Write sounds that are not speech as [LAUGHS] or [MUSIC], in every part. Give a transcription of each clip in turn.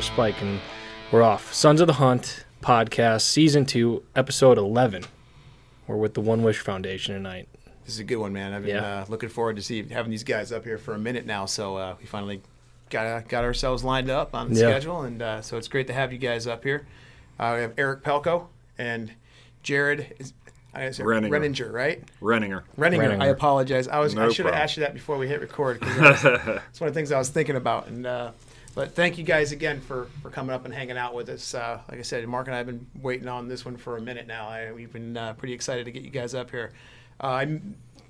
clap. Just spike and we're off. Sons of the Hunt podcast, season two, episode 11. We're with the One Wish Foundation tonight. This is a good one, man. I've been Yeah. uh, looking forward to see having these guys up here for a minute now. So uh, we finally got got ourselves lined up on the Yeah. schedule, and uh, so it's great to have you guys up here. Uh, we have Eric Pelko and Jared is, I said Renninger. Renninger, right? Renninger. Renninger. Renninger. I apologize. I was I should have asked you that before we hit record. 'cause [LAUGHS] It's one of the things I was thinking about. And uh, but thank you guys again for for coming up and hanging out with us. Uh, like I said, Mark and I have been waiting on this one for a minute now. I, we've been uh, pretty excited to get you guys up here. Uh, I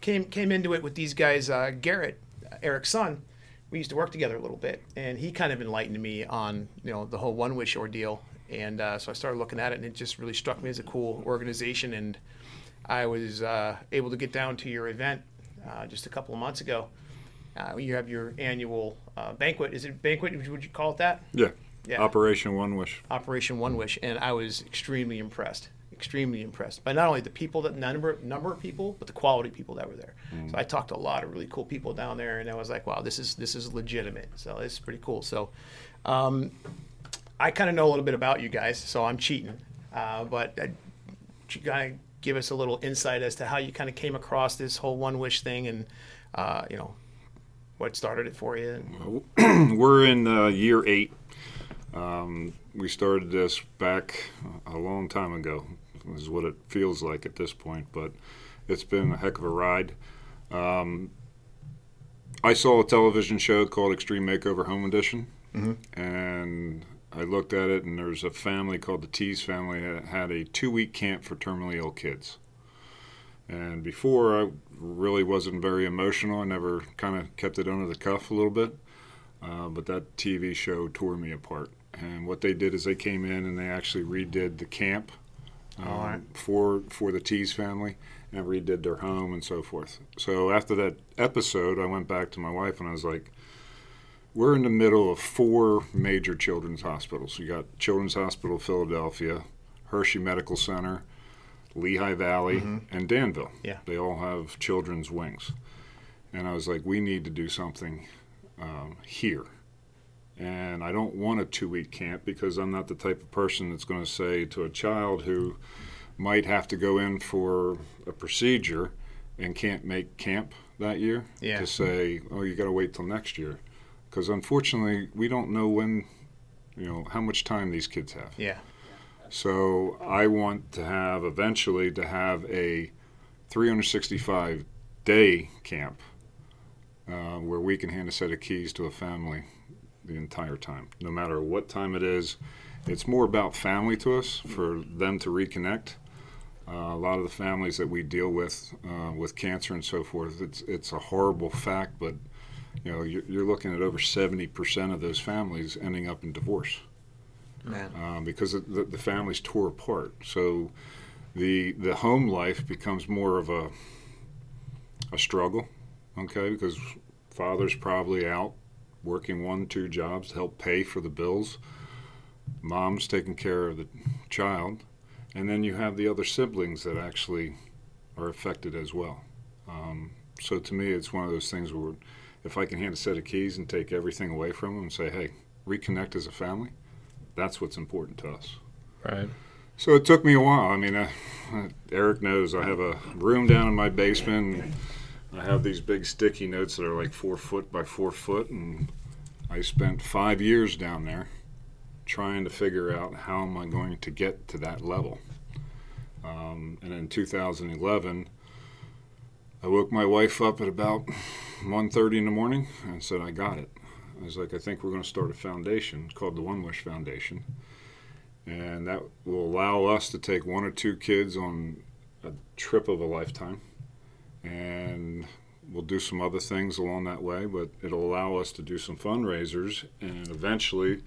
came came into it with these guys. Uh, Garrett, Eric's son. We used to work together a little bit, and he kind of enlightened me on you know the whole One Wish ordeal. And uh, so I started looking at it, and it just really struck me as a cool organization. And I was uh, able to get down to your event just a couple of months ago. Uh, you have your annual uh, banquet. Is it banquet? Would you- call it that? Yeah. Yeah. Operation One Wish. Operation One Wish, and I was extremely impressed. Extremely impressed by not only the people, that number number of people, but the quality of people that were there. So I talked to a lot of really cool people down there, and I was like, "Wow, this is this is legitimate." So it's pretty cool. So um, I kind of know a little bit about you guys, so I'm cheating. Uh, but uh, you of give us a little insight as to how you kind of came across this whole One Wish thing, and uh, you know what started it for you. [CLEARS THROAT] We're in uh, year eight. Um, we started this back a long time ago, is what it feels like at this point, but it's been a heck of a ride. Um, I saw a television show called Extreme Makeover Home Edition, and I looked at it, and there's a family called the Tees family that had a two week camp for terminally ill kids. And before, I really wasn't very emotional. I never kind of kept it under the cuff a little bit. Uh, but that TV show tore me apart. And what they did is they came in and they actually redid the camp um, Alright. for for the Tees family and redid their home and so forth. So after that episode, I went back to my wife and I was like, "We're in the middle of four major children's hospitals. You got Children's Hospital Philadelphia, Hershey Medical Center, Lehigh Valley, and Danville. Yeah. They all have children's wings. And I was like, we need to do something um, here. And I don't want a two week camp because I'm not the type of person that's going to say to a child who might have to go in for a procedure and can't make camp that year Yeah. to say, oh, you got to wait till next year. Because unfortunately, we don't know when, you know, how much time these kids have. yeah, So I want to have eventually to have a 365 day camp uh, where we can hand a set of keys to a family the entire time, no matter what time it is. It's more about family to us for them to reconnect. Uh, a lot of the families that we deal with uh, with cancer and so forth, it's it's a horrible fact, but you know you're, you're looking at over 70% of those families ending up in divorce. Um, because the, the, families tore apart. So the the home life becomes more of a a struggle, okay? Because father's probably out working one two jobs to help pay for the bills. Mom's taking care of the child, and then you have the other siblings that actually are affected as well. Um, so to me, it's one of those things where if I can hand a set of keys and take everything away from them and say, "Hey, reconnect as a family," that's what's important to us. Right. So it took me a while. I mean, uh, Eric knows I have a room down in my basement. And I have these big sticky notes that are like four foot by four foot, and I spent five years down there trying to figure out how am I going to get to that level. Um, and in 2011, I woke my wife up at about 1.30 in the morning and said, I got it. I was like, I think we're going to start a foundation called the One Wish Foundation. And that will allow us to take one or two kids on a trip of a lifetime. And we'll do some other things along that way but it'll allow us to do some fundraisers. And eventually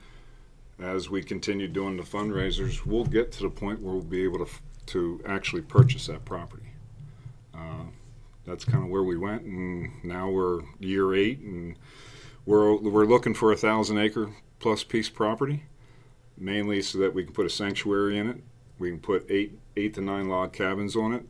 as we continue doing the fundraisers we'll get to the point where we'll be able to, to actually purchase that property. Uh, that's kind of where we went and now we're year eight and we're, we're looking for a thousand acre plus piece property mainly so that we can put a sanctuary in it. We can put eight eight to nine log cabins on it,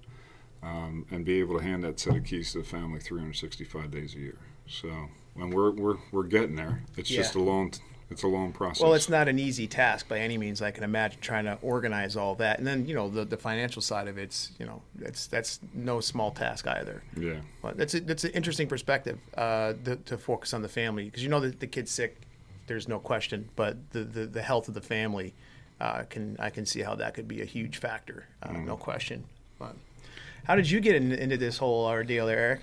um, and be able to hand that set of keys to the family 365 days a year. So, and we're we're, we're getting there. It's just a long it's a long process. Well, it's not an easy task by any means. I can imagine trying to organize all that, and then you know the, the financial side of it's you know that's that's no small task either. yeah. But that's a, that's an interesting perspective uh, to, to focus on the family because you know that the kid's sick, there's no question, but the the, the health of the family uh, can I can see how that could be a huge factor, uh, no question. But how did you get in, into this whole ordeal, there, Eric?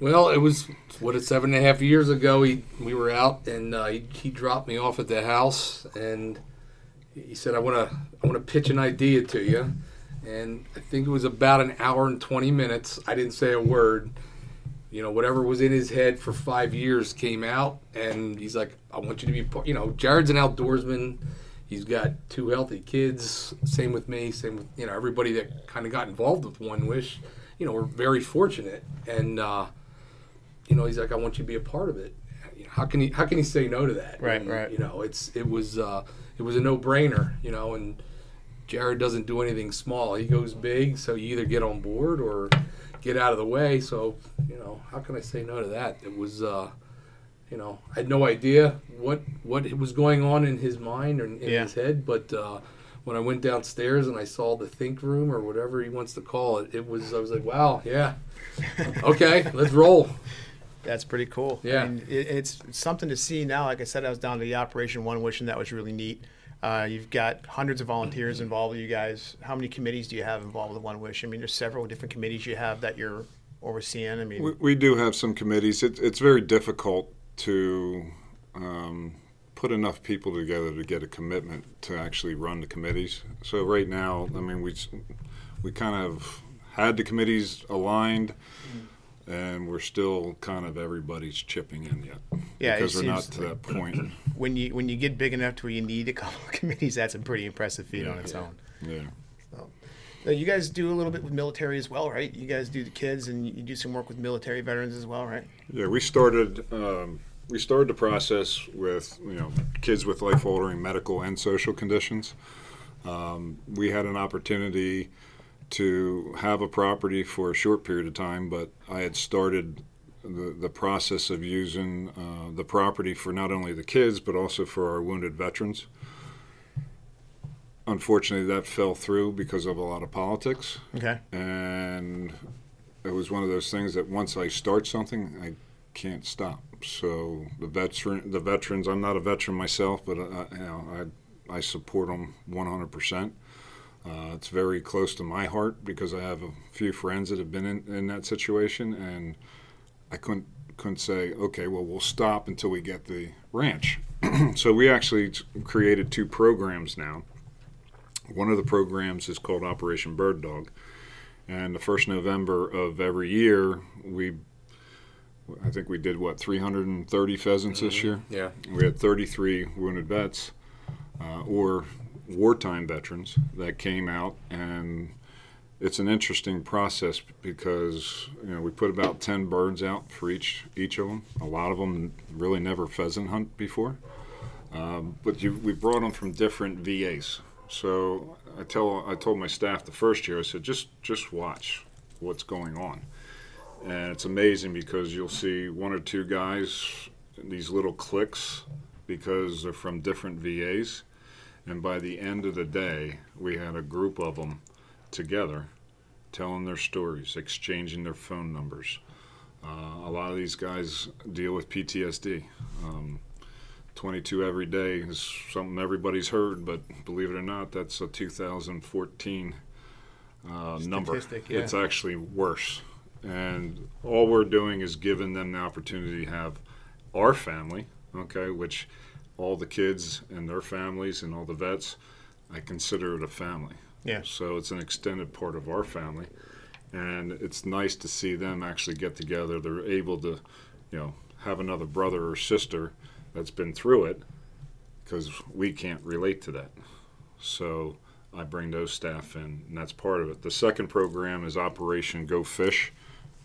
Well, it was what it seven and a half years ago. He we were out and uh, he, he dropped me off at the house and he said, "I want to I want to pitch an idea to you." And I think it was about an hour and twenty minutes. I didn't say a word. You know, whatever was in his head for five years came out, and he's like, "I want you to be part." You know, Jared's an outdoorsman. He's got two healthy kids. Same with me. Same with you know everybody that kind of got involved with One Wish. You know, we're very fortunate, and uh, you know, he's like, I want you to be a part of it. You know, how can he how can he say no to that? Right, And, right. You know, it's it was uh, it was a no brainer. You know, and Jared doesn't do anything small. He goes big, so you either get on board or get out of the way. So you know, how can I say no to that? It was. Uh, you know, I had no idea what what was going on in his mind or in Yeah. his head, but uh, when I went downstairs and I saw the think room or whatever he wants to call it, it was I was like, wow, yeah, okay, let's roll. That's pretty cool. Yeah. I mean, it, it's something to see now. Like I said, I was down to the Operation One Wish, and that was really neat. Uh, you've got hundreds of volunteers involved with you guys. How many committees do you have involved with One Wish? I mean, there's several different committees you have that you're overseeing. I mean, We, we do have some committees. It, it's very difficult to um, put enough people together to get a commitment to actually run the committees. So right now, I mean, we we kind of had the committees aligned, and we're still kind of everybody's chipping in yet Yeah, because we're not to that point. [CLEARS THROAT] when you when you get big enough to where you need a couple of committees, that's a pretty impressive feat on its own. Yeah. Uh, You guys do a little bit with military as well, right? You guys do the kids, and you do some work with military veterans as well, right? Yeah, we started um, we started the process with you know kids with life altering medical and social conditions. Um, we had an opportunity to have a property for a short period of time, but I had started the, the process of using uh, the property for not only the kids but also for our wounded veterans. Unfortunately, that fell through because of a lot of politics Okay. and it was one of those things that once I start something, I can't stop. So the veteran, the veterans, I'm not a veteran myself, but uh, you know, I I support them 100. percent uh, It's very close to my heart because I have a few friends that have been in, in that situation, and I couldn't couldn't say, okay, well, we'll stop until we get the ranch. [CLEARS THROAT] so we actually created two programs now. One of the programs is called Operation Bird Dog, and the first November of every year, we, I think we did what 330 pheasants this year. Yeah. We had 33 wounded vets uh, or wartime veterans that came out, and it's an interesting process because you know we put about 10 birds out for each each of them. A lot of them really never pheasant hunt before, um, but you, we brought them from different VAs. So I tell I told my staff the first year I said just just watch what's going on, and it's amazing because you'll see one or two guys these little cliques because they're from different VAs, and by the end of the day we had a group of them together, telling their stories, exchanging their phone numbers. Uh, a lot of these guys deal with PTSD. Um, 22 every day is something everybody's heard, but believe it or not, that's a 2014 uh, number. Yeah. It's actually worse. And all we're doing is giving them the opportunity to have our family, okay, which all the kids and their families and all the vets, I consider it a family. Yeah. So it's an extended part of our family. And it's nice to see them actually get together. They're able to, you know, have another brother or sister that's been through it because we can't relate to that. So I bring those staff in, and that's part of it. The second program is Operation Go Fish,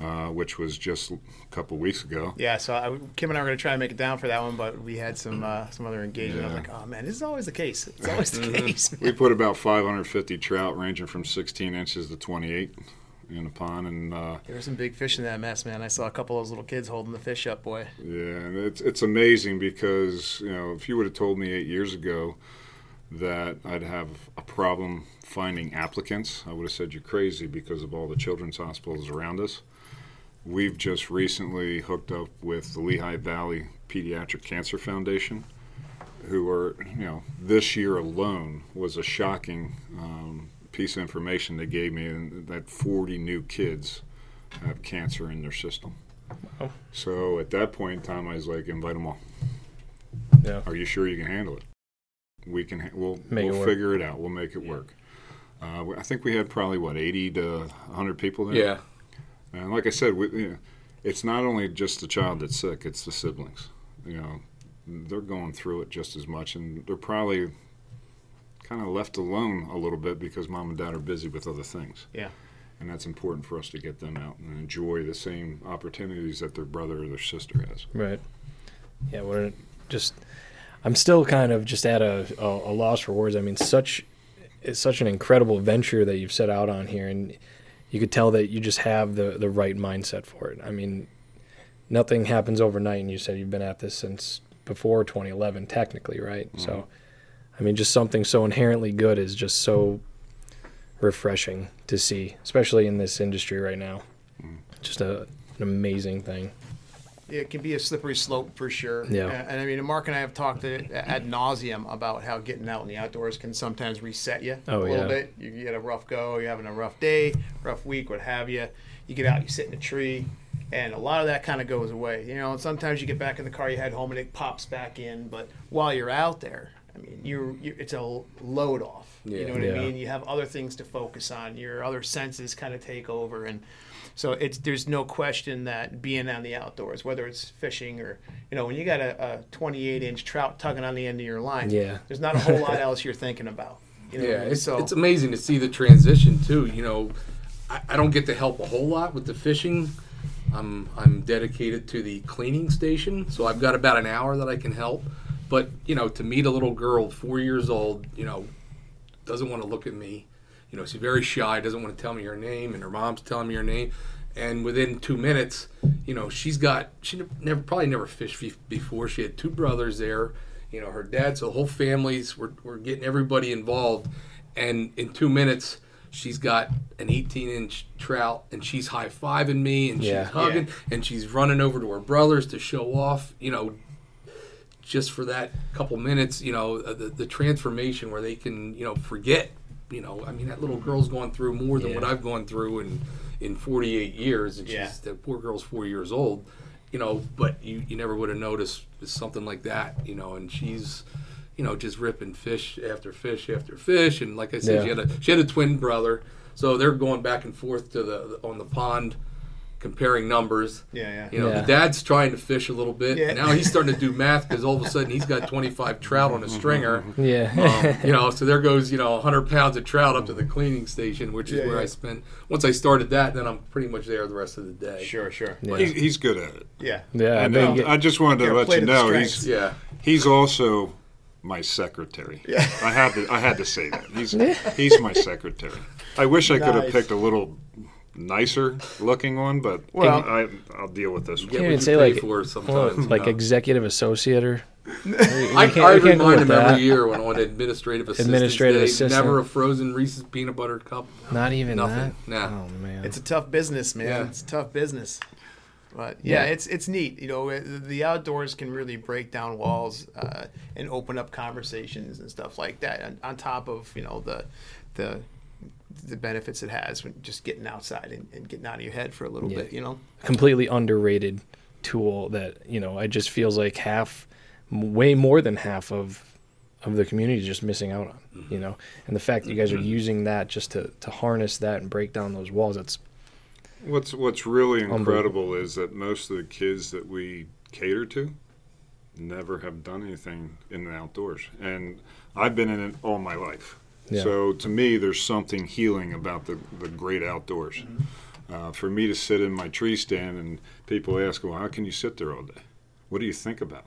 uh, which was just a couple weeks ago. Yeah, so I, Kim and I were going to try and make it down for that one, but we had some uh, some other engagement. I was like, oh man, this is always the case. It's [LAUGHS] always the case. We put about 550 trout ranging from 16 inches to 28 in a pond, and uh, There were some big fish in that mess, man. I saw a couple of those little kids holding the fish up, boy. yeah, and it's it's amazing because you know if you would have told me eight years ago that I'd have a problem finding applicants, I would have said you're crazy because of all the children's hospitals around us. We've just recently hooked up with the Lehigh Valley Pediatric Cancer Foundation, who are, you know, this year alone was a shocking um, piece of information they gave me that 40 new kids have cancer in their system. Wow. So at that point in time, I was like, invite them all. Yeah. Are you sure you can handle it? We can. ha- We'll Make we'll work. figure it out. We'll make it work. Uh, I think we had probably what 80 to 100 people there. Yeah. And like I said, we, you know, it's not only just the child that's sick; it's the siblings. You know, they're going through it just as much, and they're probably kind of left alone a little bit because mom and dad are busy with other things. Yeah. And that's important for us to get them out and enjoy the same opportunities that their brother or their sister has. Right. Yeah. We're just. I'm still kind of just at a, a, a loss for words. I mean, such it's such an incredible venture that you've set out on here, and you could tell that you just have the the right mindset for it. I mean, nothing happens overnight, and you said you've been at this since before 2011, technically, right? So, mm-hmm. I mean, just something so inherently good is just so refreshing to see, especially in this industry right now. Mm. Just a, an amazing thing. It can be a slippery slope for sure. Yeah. Uh, And I mean, Mark and I have talked at, ad nauseum about how getting out in the outdoors can sometimes reset you Oh, a little yeah. bit. You get a rough go, you're having a rough day, rough week, what have you. You get out, you sit in a tree, and a lot of that kind of goes away. You know, and sometimes you get back in the car you head home and it pops back in. But while you're out there, I mean, you it's a load off. You know what Yeah. I mean? You have other things to focus on. Your other senses kind of take over, and so it's there's no question that being on the outdoors, whether it's fishing or you know when you got a, a 28 inch trout tugging on the end of your line, Yeah. there's not a whole lot [LAUGHS] else you're thinking about. You know what I Yeah, mean? it's, so it's amazing to see the transition too. You know, I, I don't get to help a whole lot with the fishing. I'm I'm dedicated to the cleaning station, so I've got about an hour that I can help. But you know, to meet a little girl, four years old, you know, doesn't want to look at me. You know, she's very shy, doesn't want to tell me her name, and her mom's telling me her name. And within two minutes, you know, she's got she never probably never fished before. She had two brothers there, you know, her dad. So the whole families were we're getting everybody involved. And in two minutes, she's got an 18 inch trout, and she's high fiving me, and Yeah. she's hugging, and she's running over to her brothers to show off. You know, just for that couple minutes, you know, uh, the, the transformation where they can, you know, forget, you know, I mean, that little girl's gone through more than what I've gone through in, in 48 years. And Yeah. she's, the poor girl's four years old, you know, but you, you never would have noticed something like that, you know, and she's, you know, just ripping fish after fish after fish. And like I said, she had a, she had a twin brother. So they're going back and forth to the, on the pond, comparing numbers. yeah, yeah. You know, Yeah. the dad's trying to fish a little bit. Yeah. Now he's starting to do math because all of a sudden he's got 25 trout on a [LAUGHS] stringer. Yeah. Um, you know, so there goes, you know, 100 pounds of trout up to the cleaning station, which is Yeah, where yeah. I spent. Once I started that, then I'm pretty much there the rest of the day. Sure, sure. Yeah. He's, he's good at it. Yeah. yeah. I And bet uh, get- I just wanted to let you know he's Yeah. he's also my secretary. Yeah. I had to I had to say that. He's [LAUGHS] he's my secretary. I wish I could have picked a little nicer looking one, but [LAUGHS] Well- I I'll deal with this Get one. Can't even say like- for sometimes. like you know. executive associate or [LAUGHS] I, can't- I can't go remind with him every that. year when on administrative assistant Administrative day, assistant. never a frozen Reese's peanut butter cup. not even Nothing. that. Nah. Oh man. It's a tough business, man. Yeah. It's a tough business. But yeah, Yeah. it's it's neat. You know, it- the outdoors can really break down walls uh, and open up conversations and stuff like that. On, on top of you know the the the benefits it has when just getting outside and, and getting out of your head for a little Yeah. bit. You know. completely underrated tool that you know it just feels like half way more than half of of the community is just missing out on Mm-hmm. you know and the fact that you guys are using that just to to harness that and break down those walls that's What's What's really incredible is that most of the kids that we cater to never have done anything in the outdoors, and I've been in it all my life. Yeah. So to me, there's something healing about the the great outdoors. Uh, for me to sit in my tree stand and people ask, "Well, how can you sit there all day? What do you think about?"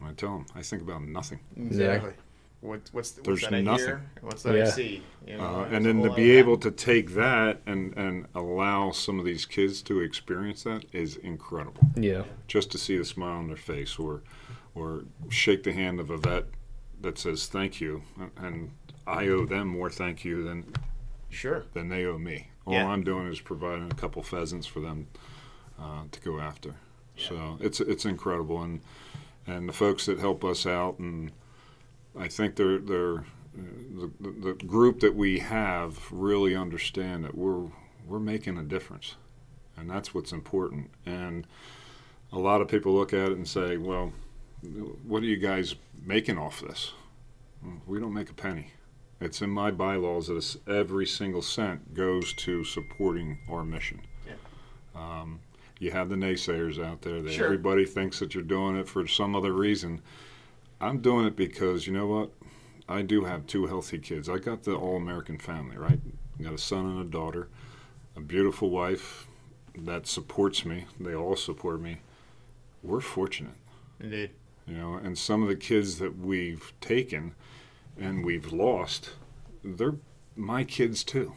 And I tell them, "I think about nothing." Exactly. what, what's what's There's that nothing. hear? What's that I see? You know, Uh, and then to be able that. to take that and, and allow some of these kids to experience that is incredible. Yeah. Just to see the smile on their face or or shake the hand of a vet that says thank you, and I owe them more thank you than sure, than they owe me. All Yeah. I'm doing is providing a couple pheasants for them uh, to go after. So it's it's incredible, and and the folks that help us out, and I think they're they're uh, the, the, the group that we have really understand that we're we're making a difference, and that's what's important. And a lot of people look at it and say, well, what are you guys making off this? We don't make a penny. It's in my bylaws that every single cent goes to supporting our mission. Um, you have the naysayers out there that Sure. everybody thinks that you're doing it for some other reason. I'm doing it because you know what? I do have two healthy kids. I got the all American family, right? I got a son and a daughter, a beautiful wife that supports me. They all support me. We're fortunate indeed. you know and some of the kids that we've taken and we've lost they're my kids too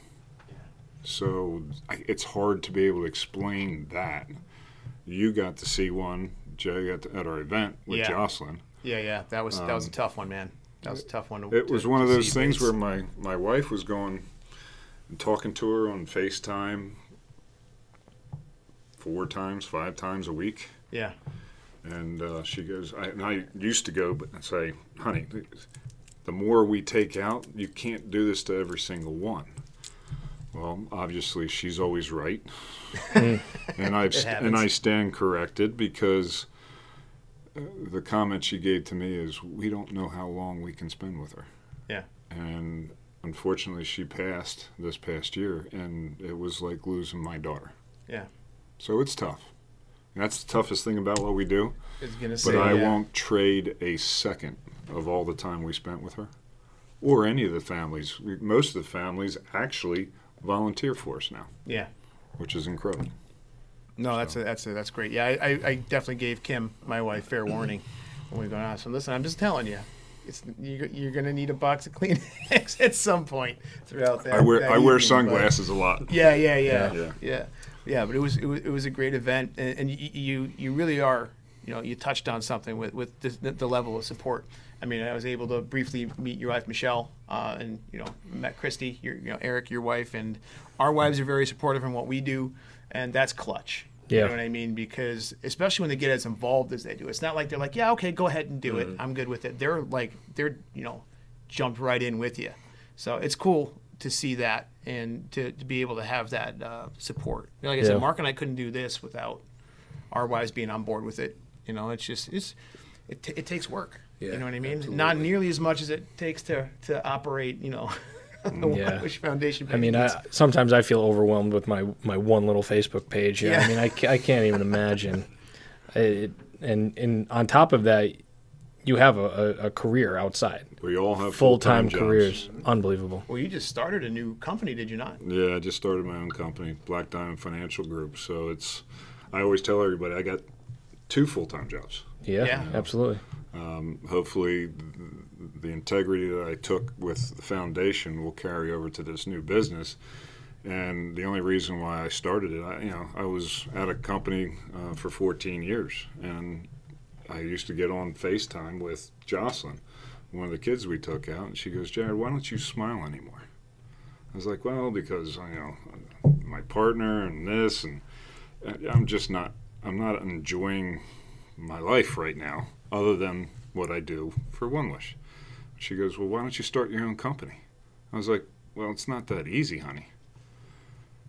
so I, it's hard to be able to explain that you got to see one jay at, at our event with Yeah. jocelyn Yeah, yeah, that was that was a Um, tough one, man. That was a tough one. To, it to- was one of those things where my my wife was going and talking to her on facetime four times five times a week yeah, And uh, she goes, I, and I used to go, but I say, honey, the more we take out, you can't do this to every single one. Well, obviously, she's always right, and I've and I stand corrected because uh, the comment she gave to me is, we don't know how long we can spend with her. Yeah. And unfortunately, she passed this past year, and it was like losing my daughter. Yeah. So it's tough. And that's the toughest thing about what we do. I gonna But I yeah. won't trade a second of all the time we spent with her, or any of the families. We, most of the families actually volunteer for us now, Yeah. which is incredible. No, that's a, that's a, that's great. Yeah, I, I, I definitely gave Kim, my wife, fair warning when we go on. So listen, I'm just telling you, it's you're, you're gonna need a box of Kleenex [LAUGHS] at some point throughout that. I wear that I wear evening, but- sunglasses a lot. [LAUGHS] Yeah, yeah, yeah, Yeah. yeah, yeah, But it was it was, it was a great event, and, and you, you you really are, you know, you touched on something with with the, the level of support. I mean, I was able to briefly meet your wife Michelle, uh, and you know, met Christy, your, you know, Eric, your wife, and our wives are very supportive in what we do, and that's clutch. Yeah. You know what I mean? Because especially when they get as involved as they do, it's not like they're like, yeah, okay, go ahead and do it. I'm good with it. They're like, they're you know, jumped right in with you. So it's cool to see that and to, to be able to have that uh, support. Like I Yeah. said, Mark and I couldn't do this without our wives being on board with it. You know, it's just it's it, t- it takes work. Yeah, you know what I mean? absolutely. Not nearly as much as it takes to to operate. You know, [LAUGHS] the Yeah. Wish Foundation. I mean, I, sometimes I feel overwhelmed with my, my one little Facebook page. Yeah. Yeah. I mean, I, I can't even imagine. It, and and on top of that, you have a, a, a career outside, We all have full time jobs. careers. Unbelievable. well, you just started a new company, did you not? Yeah, I just started my own company, Black Diamond Financial Group. So it's I always tell everybody I got two full time jobs. Yeah, Yeah. absolutely. Um, hopefully, the integrity that I took with the foundation will carry over to this new business. And the only reason why I started it, I, you know, I was at a company uh, for 14 years, and I used to get on FaceTime with Jocelyn, one of the kids we took out, and she goes, "Jared, why don't you smile anymore?" I was like, "Well, because you know, my partner and this, and uh, I'm just not, I'm not enjoying my life right now, other than what I do for One Wish." She goes, "Well, why don't you start your own company?" I was like, "Well, it's not that easy, honey."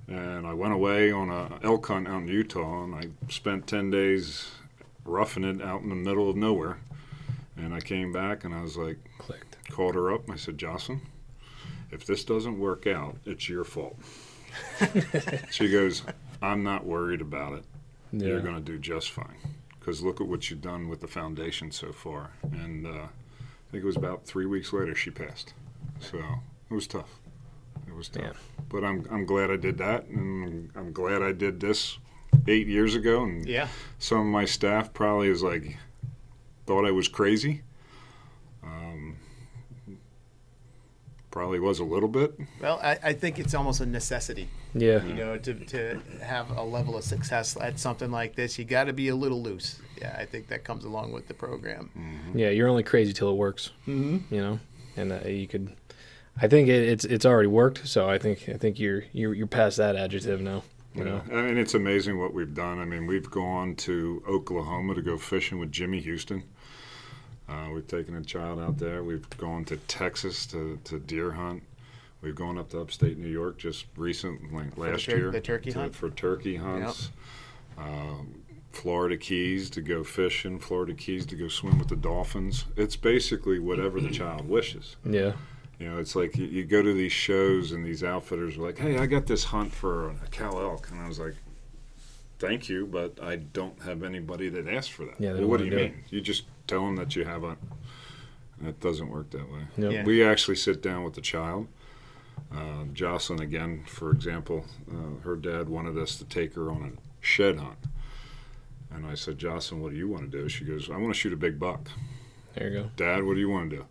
And I went away on a elk hunt out in Utah, and I spent ten days roughing it out in the middle of nowhere. And I came back, and I was like, Clicked. called her up. And I said, Jocelyn, if this doesn't work out, it's your fault. [LAUGHS] she goes, I'm not worried about it. Yeah. You're going to do just fine. Because look at what you've done with the foundation so far. And uh, I think it was about three weeks later she passed. So it was tough. It was tough. Yeah. But I'm, I'm glad I did that. And I'm glad I did this eight years ago. And Yeah. some of my staff probably is like thought I was crazy. Um, Probably was a little bit. Well, I, I think it's almost a necessity. Yeah. You know, to, to have a level of success at something like this, you got to be a little loose. Yeah, I think that comes along with the program. Yeah, you're only crazy till it works. Mm-hmm. You know, and uh, you could. I think it, it's it's already worked. So I think I think you're you're you're past that adjective now. You know. I mean, it's amazing what we've done. I mean, we've gone to Oklahoma to go fishing with Jimmy Houston. Uh, we've taken a child out there. We've gone to Texas to, to deer hunt. We've gone up to upstate New York just recently, like last tur- year. the turkey to- hunt? For turkey hunts. Um, Florida Keys to go fishing. Florida Keys to go swim with the dolphins. It's basically whatever the child wishes. Yeah. You know, it's like you, you go to these shows and these outfitters are like, "Hey, I got this hunt for a cow elk," and I was like, "Thank you, but I don't have anybody that asked for that." Yeah, well, what do you do mean? You just tell them that you have a. It doesn't work that way. Yep. Yeah. We actually sit down with the child. Uh, Jocelyn, again, for example, uh, her dad wanted us to take her on a shed hunt. And I said, Jocelyn, what do you want to do? She goes, I want to shoot a big buck. There you go. Dad, what do you want to do?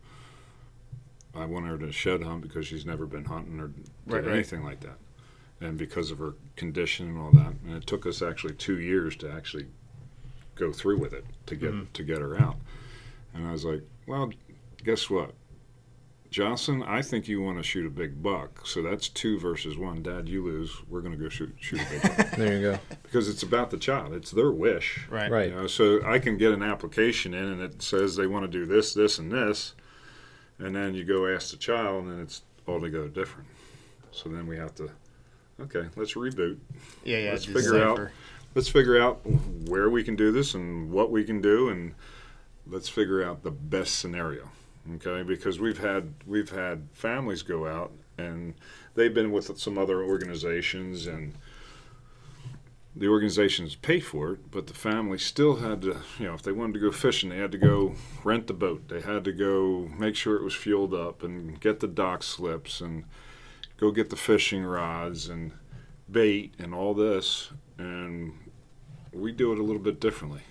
I want her to shed hunt because she's never been hunting or did Right, right. anything like that. And because of her condition and all that. And it took us actually two years to actually go through with it to get Mhm. to get her out. And I was like, Well, guess what? Jocelyn, I think you want to shoot a big buck. So that's two versus one. Dad, you lose. We're gonna go shoot shoot a big buck. [LAUGHS] There you go. Because it's about the child. It's their wish. Right. Right. You know, so I can get an application in and it says they want to do this, this, and this, and then you go ask the child and then it's altogether different. So then we have to, okay, let's reboot. Yeah, yeah. Let's figure out-. Let's figure out where we can do this and what we can do, and let's figure out the best scenario. Okay, because we've had we've had families go out and they've been with some other organizations and the organizations pay for it, but the family still had to, you know, if they wanted to go fishing, they had to go rent the boat. They had to go make sure it was fueled up and get the dock slips and go get the fishing rods and bait and all this. And we do it a little bit differently.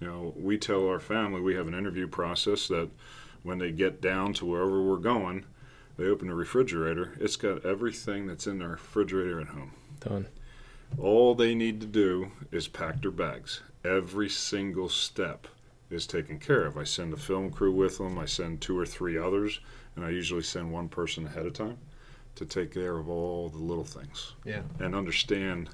You know, we tell our family we have an interview process that when they get down to wherever we're going, they open the refrigerator. It's got everything that's in their refrigerator at home. Done. All they need to do is pack their bags. Every single step is taken care of. I send a film crew with them. I send two or three others, and I usually send one person ahead of time to take care of all the little things Yeah. and understand.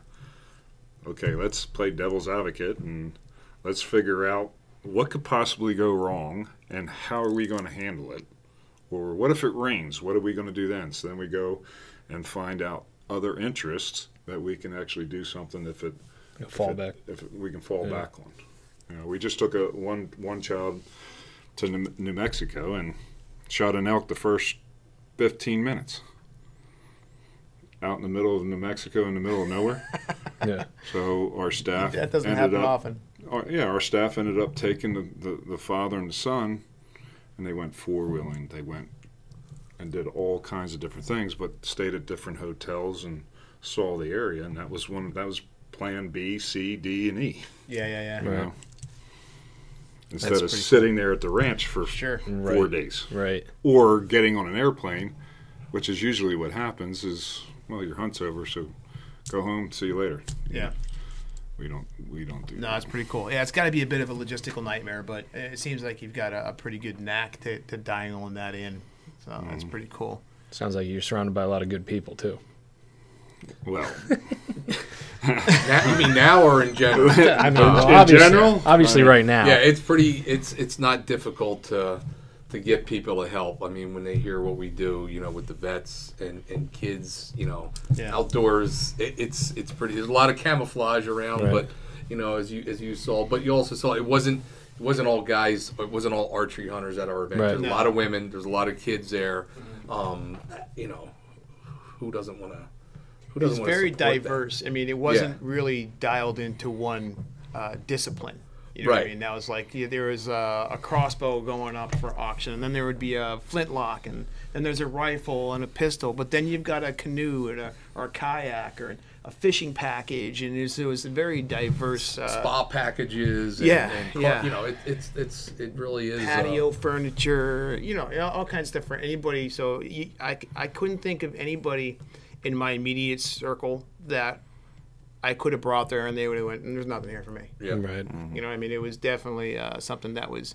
Okay, let's play devil's advocate and let's figure out what could possibly go wrong and how are we going to handle it. Or what if it rains? What are we going to do then? So then we go and find out other interests that we can actually do something if it You'll fall if it- back. if it- we can fall Yeah. back on. You know, we just took a one one child to New Mexico and shot an elk the first 15 minutes out in the middle of New Mexico in the middle of nowhere. [LAUGHS] Yeah. So our staff That doesn't ended happen up, often. our- yeah, our staff ended up taking the, the, the father and the son, and they went four wheeling. They went and did all kinds of different things, but stayed at different hotels and saw the area, and that was one. That was Plan B, C, D, and E. Yeah, yeah, yeah. You Right. know? Instead That's of pretty sitting there at the ranch for Sure. four Right. days, Right. or getting on an airplane, which is usually what happens. Is well, your hunt's over, so go home. See you later. Yeah. We don't. We don't do. No, that. it's pretty cool. Yeah, it's got to be a bit of a logistical nightmare, but it seems like you've got a, a pretty good knack to, to dialing that in. So that's Mm. pretty cool. Sounds like you're surrounded by a lot of good people too. Well, [LAUGHS] Now, you mean now or in general? [LAUGHS] I mean, In well, obviously, general? obviously, I mean, right now. Yeah, it's pretty. It's it's not difficult to to get people to help. I mean, when they hear what we do, you know, with the vets and, and kids, you know, Yeah. outdoors, it, it's it's pretty. There's a lot of camouflage around, Right. but you know, as you as you saw, but you also saw it wasn't it wasn't all guys. It wasn't all archery hunters at our event. Right. There's No. a lot of women. There's a lot of kids there. Um, you know, who doesn't want to? Who It's doesn't want to very diverse. I mean, it wasn't Yeah. really dialed into one uh, discipline. You know what I Right. mean? That was like yeah, there was a, a crossbow going up for auction, and then there would be a flintlock, and then there's a rifle and a pistol, but then you've got a canoe and a, or a kayak or a fishing package, and it was, it was a very diverse uh, Spa packages. And, Yeah, and car- yeah. You know, it, it's it's it really is. uh, patio furniture, you know, all kinds of stuff for anybody. So you, I, I couldn't think of anybody in my immediate circle that I could have brought there and they would have went, and there's nothing here for me. yeah. Right. You know what I mean? It was definitely uh, something that was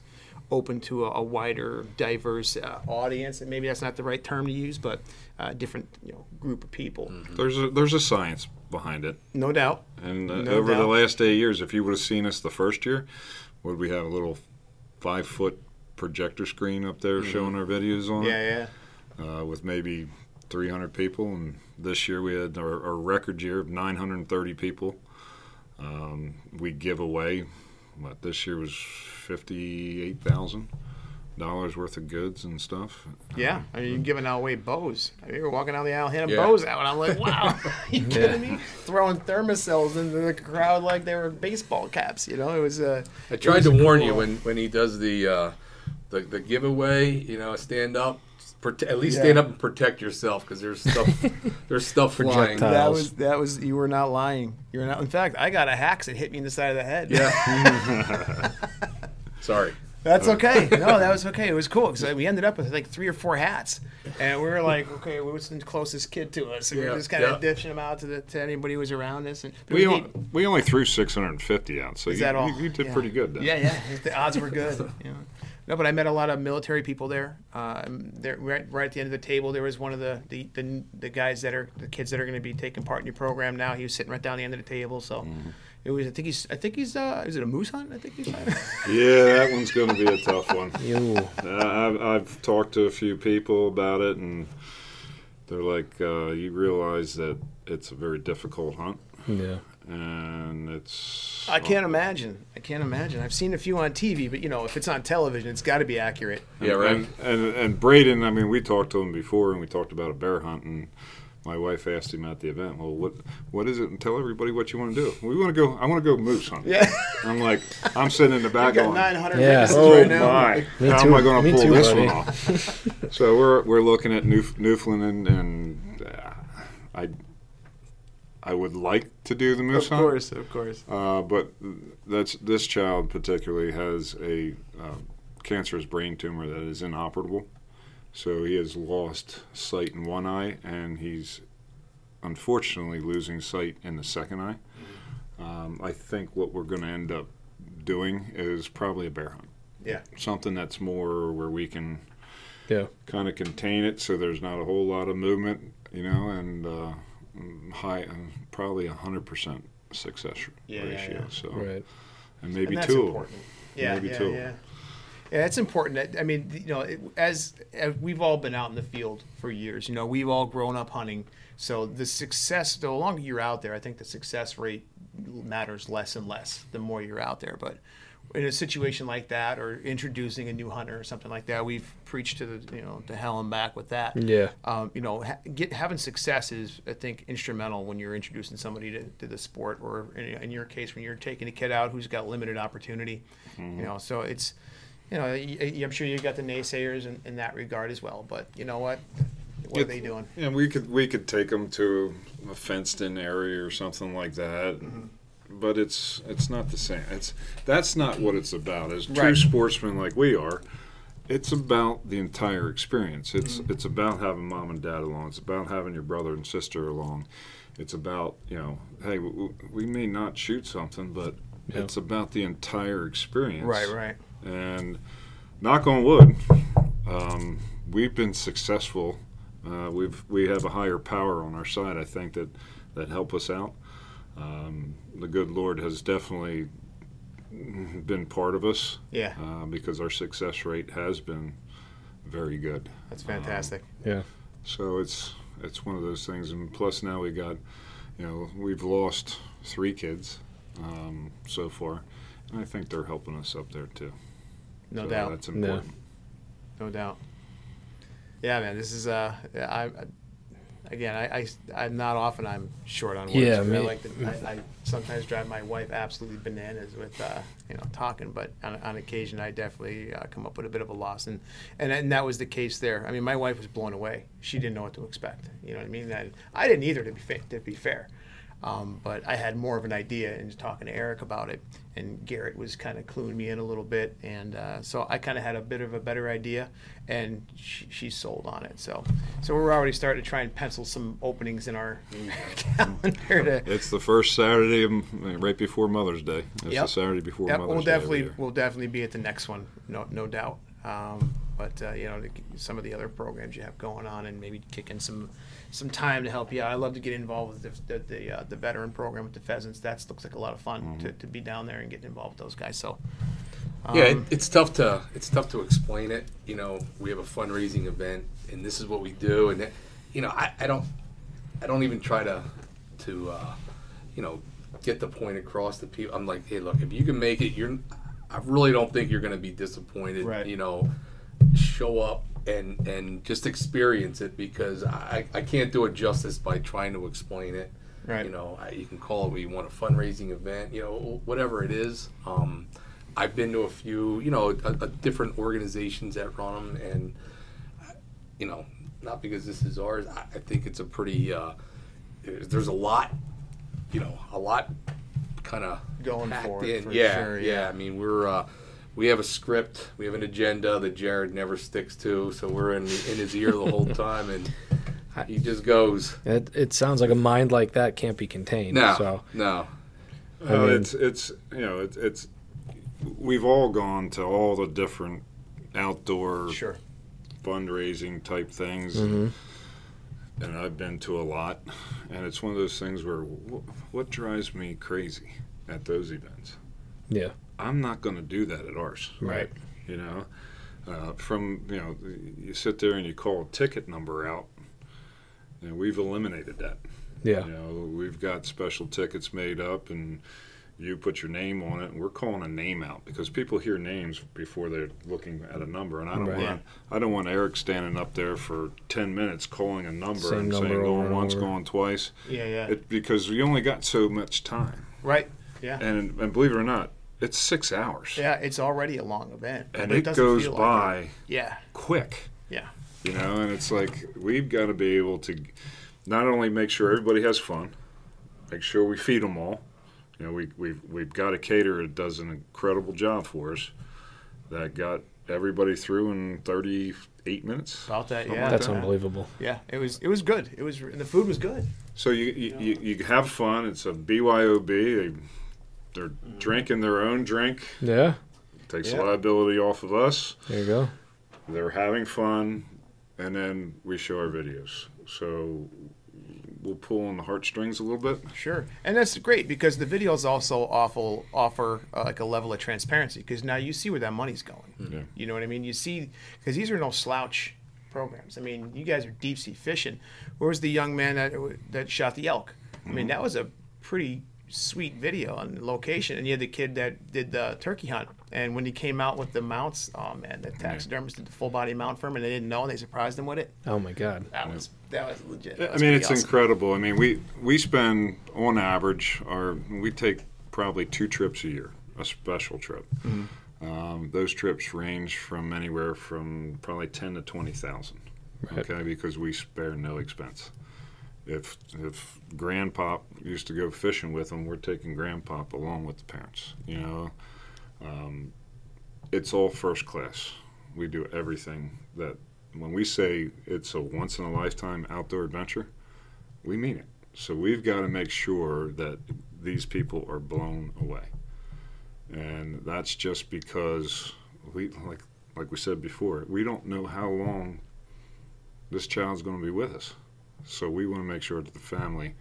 open to a, a wider, diverse uh, audience. And maybe that's not the right term to use, but uh, different you know group of people. There's a there's a science behind it, No doubt. and uh, No over the last eight years, if you would have seen us the first year, would we have a little five foot projector screen up there showing our videos on it? Yeah, yeah. uh, with maybe 300 people, and this year we had our, our record year of 930 people. Um, we give away what this year was fifty-eight thousand dollars worth of goods and stuff. Yeah, I mean, you're giving away bows. I mean, we were walking down the aisle, handing Yeah. bows out, and I'm like, wow, [LAUGHS] you kidding me? Throwing Thermacells into the crowd like they were baseball caps. You know, it was. Uh, I tried was to warn cool. you when, when he does the uh, the the giveaway. You know, stand up, prote- at least Yeah. stand up and protect yourself because there's stuff [LAUGHS] there's stuff flying. Projectile. That was that was you were not lying. You were not. In fact, I got a hacks that hit me in the side of the head. Yeah. [LAUGHS] Sorry. That's okay. No, that was okay. It was cool because we ended up with like three or four hats, and we were like, okay, what's the closest kid to us? And we Yeah, were just kind of yeah. dishing them out to, the, to anybody who was around us. And We, we on, need- we only threw 650 out, so Is you, that all? you, you did Yeah. pretty good. Then. Yeah, yeah. The odds were good. [LAUGHS] you know. No, but I met a lot of military people there. Um, there, right, right at the end of the table, there was one of the the, the, the guys that are the kids that are going to be taking part in your program now. He was sitting right down the end of the table, so Mm-hmm. it was. I think he's. I think he's. Uh, is it a moose hunt? I think he's. [LAUGHS] Yeah, that one's going to be a tough one. [LAUGHS] Ew. Uh, I've, I've talked to a few people about it, and they're like, uh, you realize that it's a very difficult hunt, Yeah. And it's. I can't imagine. I can't imagine. I've seen a few on TV, but you know, if it's on television, it's got to be accurate. Yeah, right. And, and and Braden, I mean, we talked to him before, and we talked about a bear hunt, and my wife asked him at the event, "Well, what what is it?" And tell everybody what you want to do. We want to go. I want to go moose hunting. Yeah, I'm like, I'm sitting in the I back got going, 900 Yeah. witnesses Oh right now. my! [LAUGHS] Me How too. am I going to pull too, this buddy. one off? [LAUGHS] so we're we're looking at Newf- Newfoundland, and, and uh, I I would like to do the moose Of hunt. course, of course. Uh, but that's this child particularly has a uh, cancerous brain tumor that is inoperable. So he has lost sight in one eye, and he's unfortunately losing sight in the second eye. Um, I think what we're going to end up doing is probably a bear hunt. Yeah. Something that's more where we can Yeah. kind of contain it so there's not a whole lot of movement, you know, and uh, high, uh, probably a 100% success Yeah, yeah, ratio. yeah. So, Right. and maybe and that's two. important. Yeah, Maybe yeah, two. yeah. Yeah, it's important. That, I mean, you know, it, as, as we've all been out in the field for years, you know, we've all grown up hunting. So the success, the longer you're out there, I think the success rate matters less and less the more you're out there. But in a situation like that, or introducing a new hunter or something like that, we've preached to the, you know, to hell and back with that. Yeah. Um, you know, ha- get, having success is, I think, instrumental when you're introducing somebody to, to the sport, or in, in your case, when you're taking a kid out who's got limited opportunity. You know, so it's, you know, y- y- I'm sure you've got the naysayers in, in that regard as well. But you know what? What are they doing? And we could we could take them to a fenced-in area or something like that. Mm-hmm. But it's it's not the same. It's that's not what it's about. As true Right. sportsmen like we are, it's about the entire experience. It's Mm-hmm. it's about having mom and dad along. It's about having your brother and sister along. It's about you know, hey, w- we may not shoot something, but Yeah. it's about the entire experience. Right, right. And knock on wood, um, we've been successful. Uh, we've we have a higher power on our side. I think that that help us out. Um, the good Lord has definitely been part of us Yeah, uh, because our success rate has been very good. that's fantastic. Yeah. So it's it's one of those things, and plus now we got, you know, we've lost three kids um, so far, and I think they're helping us up there too. no So doubt. That's important. No doubt. Yeah, man. This is uh, I, I again, I, I am not often I'm short on words. Yeah, I like to, I, I sometimes drive my wife absolutely bananas with uh, you know talking, but on, on occasion I definitely uh, come up with a bit of a loss, and, and and that was the case there. I mean, my wife was blown away. She didn't know what to expect. You know what I mean? And I didn't either. To be fa- to be fair. Um, but I had more of an idea and talking to Eric about it, and Garrett was kind of cluing me in a little bit, and uh, so I kind of had a bit of a better idea, and she, she sold on it. So, so we're already starting to try and pencil some openings in our [LAUGHS] calendar to. It's the first Saturday, of, right before Mother's Day. It's Yep. the Saturday before Yep, Mother's we'll Day. definitely we'll definitely be at the next one, no no doubt. Um, but uh, you know, some of the other programs you have going on, and maybe kick in some some time to help you out. I love to get involved with the the, the, uh, the veteran program with the pheasants. That looks like a lot of fun to, to be down there and get involved with those guys. So yeah, it, um, it's tough to it's tough to explain it. You know, we have a fundraising event, and this is what we do, and it- you know, I, I don't I don't even try to to uh, you know get the point across to people. I'm like, hey, look, if you can make it, you're. I really don't think you're going to be disappointed. Right. You know, show up and and just experience it because I I can't do it justice by trying to explain it. Right. You know, I, you can call it what you want a fundraising event. You know, whatever it is. Um, I've been to a few, you know, a, a different organizations that run them, and you know, not because this is ours. I, I think it's a pretty. Uh, there's, a lot, you know, a lot kind of Going for it, in. for yeah, sure, yeah, yeah. I mean, we're. Uh, we have a script. We have an agenda that Jared never sticks to, so we're in in his ear the whole time, and he just goes. It, it sounds like a mind like that can't be contained. No, So no, I Well, mean- it's it's you know it's it's we've all gone to all the different outdoor sure, fundraising type things, Mhm. and I've been to a lot, and it's one of those things where wh- what drives me crazy at those events. yeah, I'm not going to do that at ours. right. You know, uh, from you know, you sit there and you call a ticket number out, and we've eliminated that. Yeah, You know, we've got special tickets made up, and you put your name on it, and we're calling a name out because people hear names before they're looking at a number, and I don't Right. want I don't want Eric standing up there for ten minutes calling a number Same and number saying going once, going twice, yeah, yeah, it, because we only got so much time, right, yeah, and and believe it or not, it's six hours, yeah. It's already a long event, and but it, goes feel like by it. Yeah, quick. yeah, you know and it's like we've got to be able to not only make sure everybody has fun make sure we feed them all you know we, we've, we've got a caterer that does an incredible job for us that got everybody through in 38 minutes about that. Yeah, like that's that. unbelievable. Yeah, it was it was good. It was and the food was good. so you, you, you, you have fun it's a byob they, they're drinking their own drink Yeah, takes Yeah. liability off of us there you go. they're having fun and then we show our videos so we'll pull on the heartstrings a little bit Sure, and that's great because the videos also awful offer uh, like a level of transparency because now you see where that money's going. Yeah. You know what I mean? You see because these are no slouch programs. I mean, you guys are deep sea fishing. Where was the young man that that shot the elk? I mean, that was a pretty sweet video on location, and you had the kid that did the turkey hunt. And when he came out with the mounts, oh man, the taxidermist did the full body mount for him, and they didn't know, and they surprised him with it. Oh my God. That was that was legit. That I mean, it's awesome. incredible. I mean, we we spend on average, or we take probably two trips a year, a special trip. Mm-hmm. Um, those trips range from anywhere from probably ten to twenty thousand. Right. Okay, because we spare no expense. If if Grandpop used to go fishing with them, we're taking Grandpop along with the parents. You know, um, it's all first class. We do everything that when we say it's a once in a lifetime outdoor adventure, we mean it. So we've got to make sure that these people are blown away. And that's just because we like like we said before, we don't know how long this child's going to be with us. So we want to make sure that the family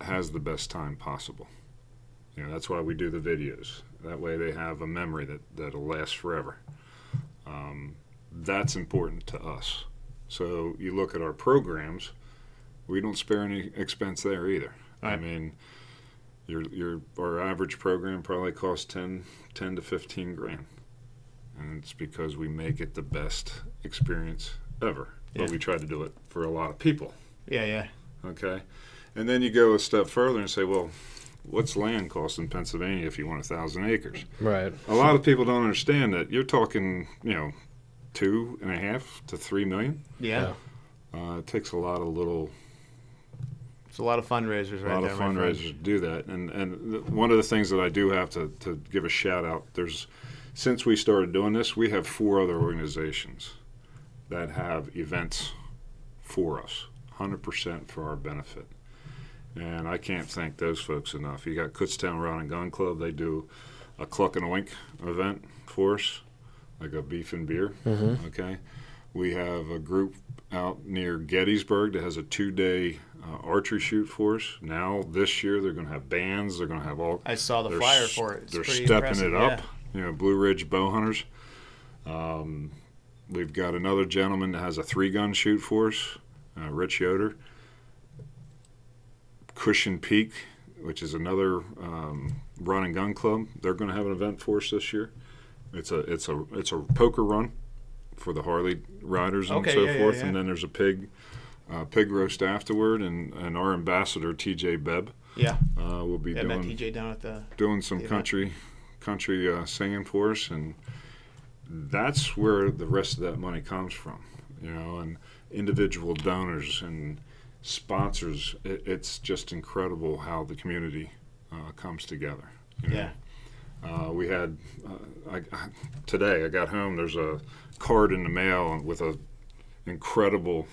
has the best time possible. You know, that's why we do the videos. That way they have a memory that, that'll last forever. Um, that's important to us. So you look at our programs, we don't spare any expense there either. I mean, your your our average program probably costs 10, 10 to 15 grand. And it's because we make it the best experience ever. Yeah. But we try to do it for a lot of people. Yeah, yeah. Okay. And then you go a step further and say, well, what's land cost in Pennsylvania if you want a thousand acres? Right. A lot of people don't understand that you're talking, you know, two and a half to three million. Yeah. Uh, it takes a lot of little It's a lot of fundraisers right? a lot there. of fundraisers to do that. And and th- one of the things that I do have to, to give a shout out, there's since we started doing this, we have four other organizations that have events for us, 100% for our benefit. And I can't thank those folks enough. You got Kutztown Rod and Gun Club, they do a Cluck and Oink event for us, like a beef and beer. Mm-hmm. Okay. We have a group out near Gettysburg that has a two day uh, archery shoot for us. Now, this year, they're going to have bands. They're going to have all. I saw the they're flyer s- for it. It's they're stepping impressive, it up. yeah. You know, Blue Ridge Bow Hunters. Um, we've got another gentleman that has a three gun shoot for us, uh, Rich Yoder. Cushion Peak, which is another um, run and gun club. They're going to have an event for us this year. It's a it's a it's a poker run for the Harley riders and Okay, so yeah, yeah, forth, yeah. and then there's a pig uh, pig roast afterward, and, and our ambassador T.J. Bebb Yeah, uh, will be yeah. Doing TJ down at the. doing some the country country uh, singing for us, and that's where the rest of that money comes from, you know, and individual donors and sponsors. It, it's just incredible how the community uh, comes together. you know. Yeah. Uh, we had uh, I, I- today. I got home. There's a card in the mail with a incredible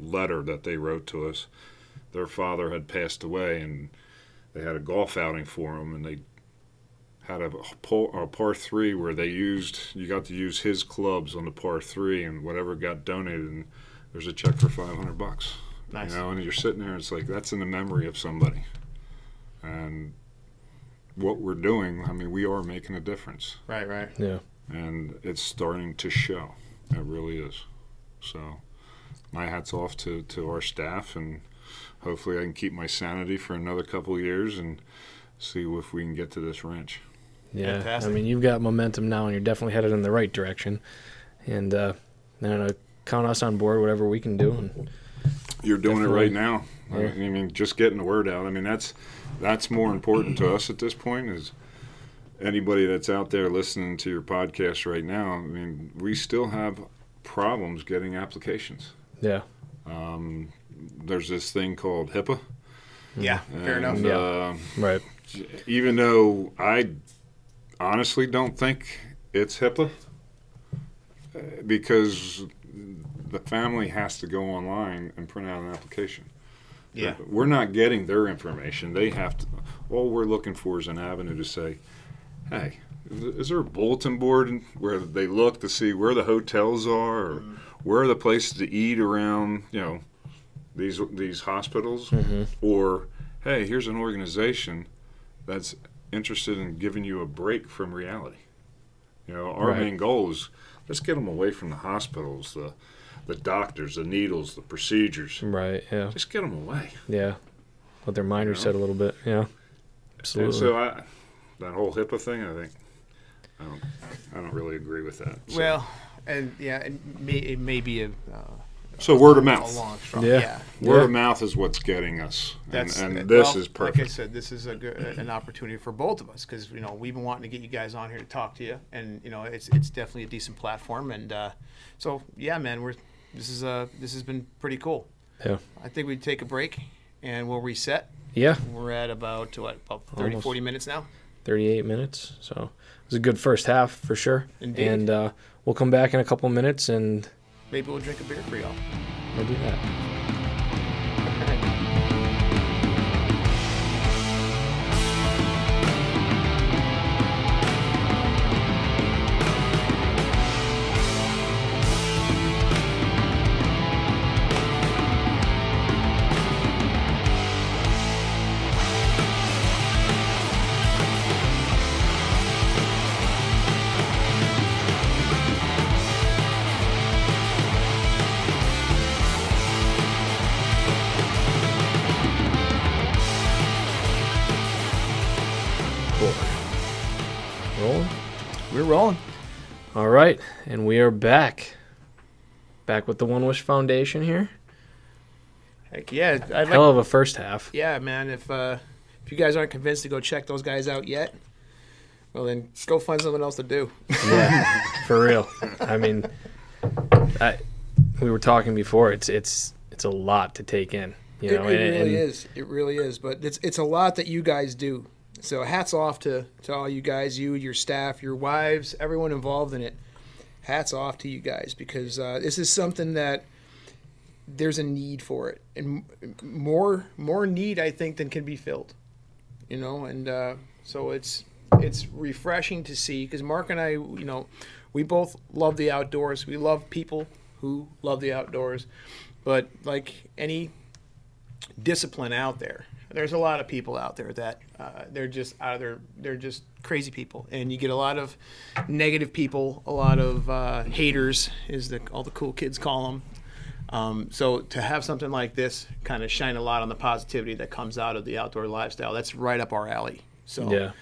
letter that they wrote to us. Their father had passed away, and they had a golf outing for him, and they had a, par, a par three where they used you got to use his clubs on the par three, and whatever got donated, and there's a check for 500 bucks. Nice. You know, and you're sitting there, it's like that's in the memory of somebody, and what we're doing. I mean, we are making a difference Right, right. Yeah. and it's starting to show. It really is. So, my hats off to, to our staff, and hopefully, I can keep my sanity for another couple of years and see if we can get to this ranch. Yeah, Fantastic. I mean, you've got momentum now, and you're definitely headed in the right direction. And uh, I don't know, count us on board, whatever we can do. And You're doing it right now. I Yeah. mean, I mean, just getting the word out. I mean, that's that's more important to us at this point. Is anybody that's out there listening to your podcast right now? I mean, we still have problems getting applications. yeah, Um, there's this thing called HIPAA. Yeah, fair enough. and, Yeah. uh, right. even though I honestly don't think it's HIPAA, because the family has to go online and print out an application. Yeah. We're not getting their information. They have to. All we're looking for is an avenue to say, "Hey, is there a bulletin board where they look to see where the hotels are, or where are the places to eat around? You know, these these hospitals, Mhm. or hey, here's an organization that's interested in giving you a break from reality. You know, our Right. main goal is let's get them away from the hospitals, the the doctors, the needles, the procedures. Right. Yeah. Just get them away. Yeah. Let their mind You reset a little bit. Yeah. And Absolutely. so I, that whole HIPAA thing, I think, I don't, I don't really agree with that. So, Well, and yeah, it may, it may be a. Uh, so word of a mouth. long strong. Yeah. yeah. Word Yeah. of mouth is what's getting us, and, That's and this well, is Like perfect. I said, this is a good, an opportunity for both of us because you know we've been wanting to get you guys on here to talk to you, and you know it's it's definitely a decent platform, and uh, so yeah, man, we're this is uh this has been pretty cool. Yeah. I think we take a break and we'll reset. yeah. We're at about what about 30, Almost. 40 minutes now. 38 minutes. So it was a good first half for sure. Indeed. And uh, we'll come back in a couple minutes and Maybe we'll drink a beer for y'all. we'll do that. Right, and we are back. Back with the One Wish Foundation here. Heck yeah, I'd like Hell of a first half. Yeah, man. If uh, if you guys aren't convinced to go check those guys out yet, well then go find something else to do. Yeah, [LAUGHS] for real. I mean, I, we were talking before. It's it's it's a lot to take in. You it, know, it and- really and- is. It really is. But it's it's a lot that you guys do. So hats off to, to all you guys, you, your staff, your wives, everyone involved in it. Hats off to you guys because uh, this is something that there's a need for it, and more more need I think than can be filled. You know, and uh, so it's it's refreshing to see because Mark and I, you know, we both love the outdoors. We love people who love the outdoors, but like any discipline out there. There's a lot of people out there that uh, they're just out of their they're just crazy people, and you get a lot of negative people, a lot of uh, haters, is the all the cool kids call them. Um, so to have something like this kind of shine a light on the positivity that comes out of the outdoor lifestyle, that's right up our alley. So Yeah.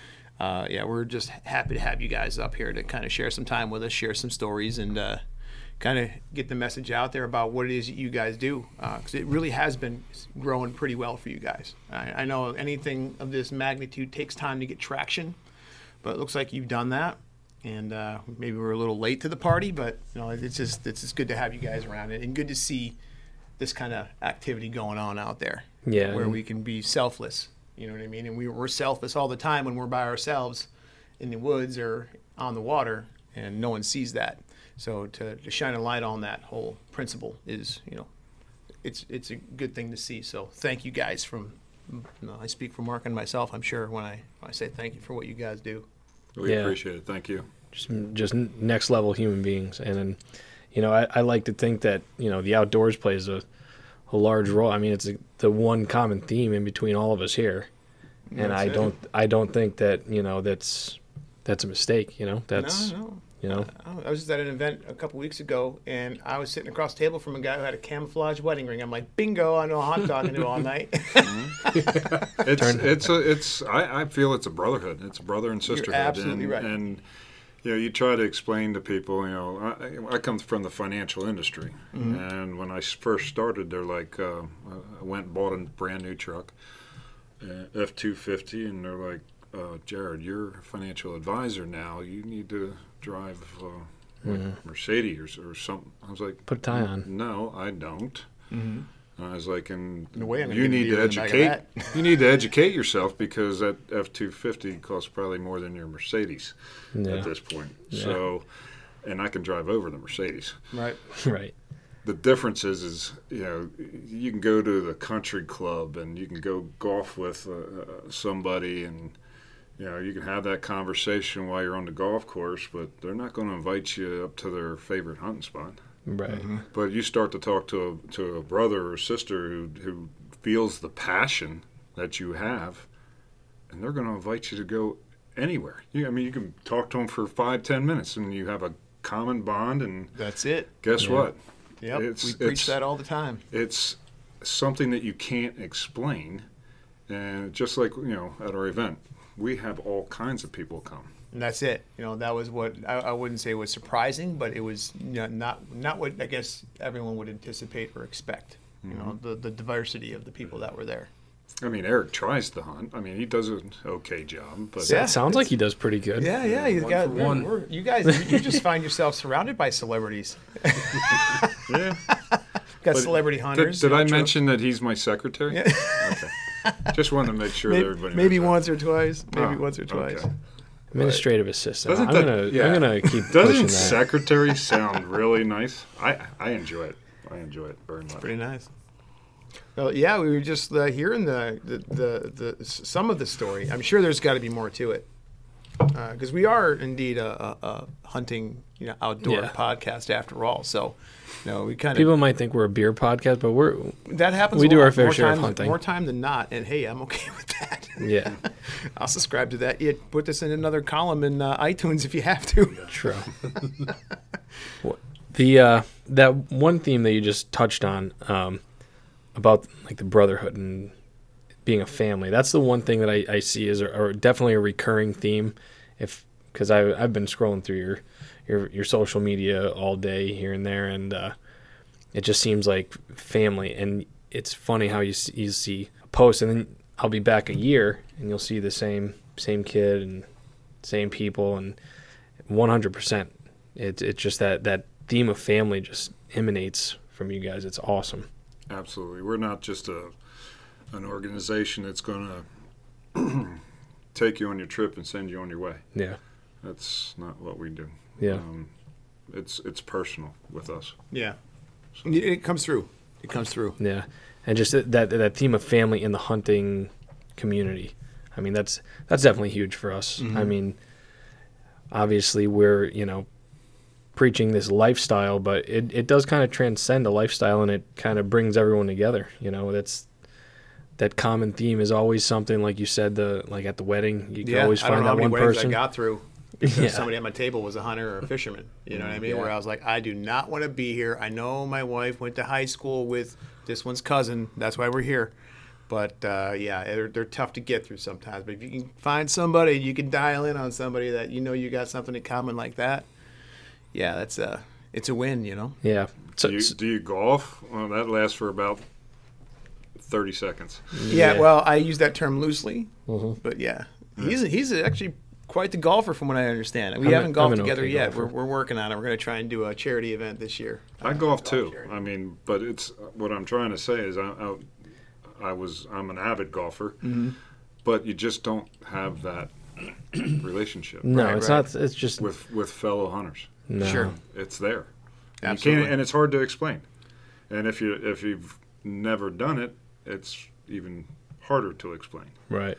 uh, yeah, we're just happy to have you guys up here to kind of share some time with us, share some stories, and uh, kind of get the message out there about what it is that you guys do. Because it really has been growing pretty well for you guys. I, I know anything of this magnitude takes time to get traction, but it looks like you've done that. And uh, maybe we're a little late to the party, but you know it's just it's just good to have you guys around and good to see this kind of activity going on out there Yeah, where we can be selfless. You know what I mean? And we, we're selfless all the time when we're by ourselves in the woods or on the water, and no one sees that. So to, to shine a light on that whole principle is, you know, it's it's a good thing to see. So thank you guys from. You know, I speak for Mark and myself. I'm sure when I when I say thank you for what you guys do. We Yeah. appreciate it. Thank you. just just next level human beings and then you know I, I like to think that you know the outdoors plays a, a large role i mean it's a, the one common theme in between all of us here and That's i it. don't i don't think that you know that's that's a mistake you know that's no, no. You know I was just at an event a couple weeks ago, and I was sitting across the table from a guy who had a camouflage wedding ring. I'm like, bingo! I know a hot dog and do all night. [LAUGHS] [LAUGHS] It's it's a it's I, I feel it's a brotherhood. It's a brother and sisterhood. absolutely and, right. And you know, you try to explain to people. You know, I, I come from the financial industry, Mm-hmm. and when I s- first started, they're like, uh, I went and bought a brand new truck, F two fifty, and they're like, uh, Jared, you're a financial advisor now. You need to drive. Uh, like Mercedes or, or something. I was like, Put a tie on. No, I don't. And I was like, and No way you need to beer in the back of educate. [LAUGHS] you need to educate yourself because that F two fifty costs probably more than your Mercedes Yeah. at this point. Yeah. So, and I can drive over the Mercedes. right. [LAUGHS] right The difference is, is you know, you can go to the country club and you can go golf with uh, uh, somebody and. You know, you can have that conversation while you're on the golf course, but they're not going to invite you up to their favorite hunting spot. right mm-hmm. But you start to talk to a, to a brother or sister who, who feels the passion that you have, and they're going to invite you to go anywhere. You, I mean, you can talk to them for five, ten minutes, and you have a common bond. And That's it. guess Yeah. what? Yep. It's- we preach it's- that all the time. It's something that you can't explain. And just like you know, at our event, we have all kinds of people come. And that's it. You know, that was what I, I wouldn't say was surprising, but it was you know, not not what I guess everyone would anticipate or expect. You know, mm-hmm. the the diversity of the people that were there. I mean, Eric tries to hunt. I mean, he does an okay job, but Yeah. It sounds like he does pretty good Yeah, yeah. You One got one. we're- you guys. You just find yourself surrounded by celebrities. [LAUGHS] yeah. Got But celebrity Did, hunters. did you know, I tro- mention that he's my secretary? Yeah. Okay. [LAUGHS] Just wanted to make sure that everybody maybe knows that. once or twice. Maybe Oh, once or twice. okay. administrative assistant Doesn't i'm that- gonna yeah. i'm gonna keep [LAUGHS] Doesn't that secretary [LAUGHS] sound really nice? I I enjoy it. I enjoy it very much. Pretty nice. Well, yeah, we were just uh, hearing the, the, the, the s- some of the story. I'm sure there's got to be more to it because we are indeed a, a, a hunting, you know, outdoor Yeah. podcast after all. So, you know, we kind of people might think we're a beer podcast but we're that happens. we do lot, our fair more share of hunting. More time than not, and hey, I'm okay [LAUGHS] with that. yeah [LAUGHS] I'll subscribe to that. Put this in another column in uh, iTunes if you have to. [LAUGHS] True. The uh, that one theme that you just touched on um, about like the brotherhood and being a family. That's the one thing that I, I see is or definitely a recurring theme. If because I I've been scrolling through your your your social media all day here and there, and uh, it just seems like family. And it's funny how you see, you see a post, and then I'll be back a year, and you'll see the same same kid and same people, and 100%. It's it's just that that theme of family just emanates from you guys. It's awesome. Absolutely. We're not just a an organization that's going to [CLEARS THROAT] take you on your trip and send you on your way. Yeah. That's not what we do. Yeah. Um, it's it's personal with us. Yeah. It, it comes through. It comes through. Yeah, and just that that that theme of family in the hunting community. I mean, that's that's definitely huge for us. I mean, obviously we're you know preaching this lifestyle, but it it does kind of transcend a lifestyle, and it kind of brings everyone together. You know, that's that common theme is always something like you said the like at the wedding you can Yeah, always I don't find know how many one weddings person. I got through [LAUGHS] because Yeah. somebody at my table was a hunter or a fisherman. You know what I mean? Where I was like, I do not want to be here. I know my wife went to high school with this one's cousin. That's why we're here. But uh, yeah, they're, they're tough to get through sometimes. But if you can find somebody, you can dial in on somebody that you know you got something in common like that. Yeah, that's a it's a win. You know. yeah. So, Do you, do you golf? Well, that lasts for about thirty seconds. Yeah, well, I use that term loosely, Mhm. but yeah, he's he's actually quite the golfer from what I understand. We I'm haven't golfed together okay yet. We're, we're working on it. We're going to try and do a charity event this year. I golf too. charity. I mean, but it's what I'm trying to say is I, I, I was I'm an avid golfer, Mm-hmm. but you just don't have that [CLEARS THROAT] relationship no, Right, it's right. not. It's just with with fellow hunters. no. Sure. It's there. And You Absolutely. can't, and it's hard to explain. And if you if you've never done it, it's even harder to explain. Right.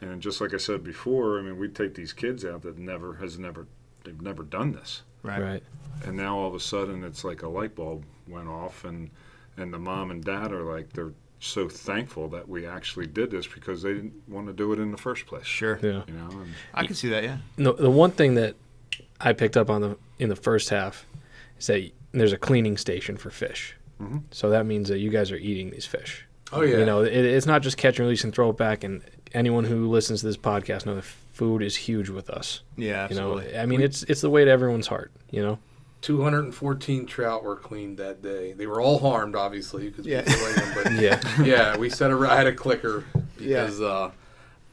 And just like I said before, I mean, we take these kids out that never has never they've never done this, Right. and now all of a sudden it's like a light bulb went off, and and the mom and dad are like they're so thankful that we actually did this because they didn't want to do it in the first place. Sure. Yeah. You know, and I can see that. Yeah. the, the one thing that I picked up on the in the first half is that there's a cleaning station for fish. Mhm. So that means that you guys are eating these fish. Oh yeah. You know, it, it's not just catch and release and throw it back. And anyone who listens to this podcast knows that food is huge with us. Yeah. You know, I mean, it's it's the way to everyone's heart. You know. 214 trout were cleaned that day. They were all harmed, obviously, because Yeah. we weighed them. But [LAUGHS] Yeah. yeah, we set a. I had a clicker Yeah. because uh,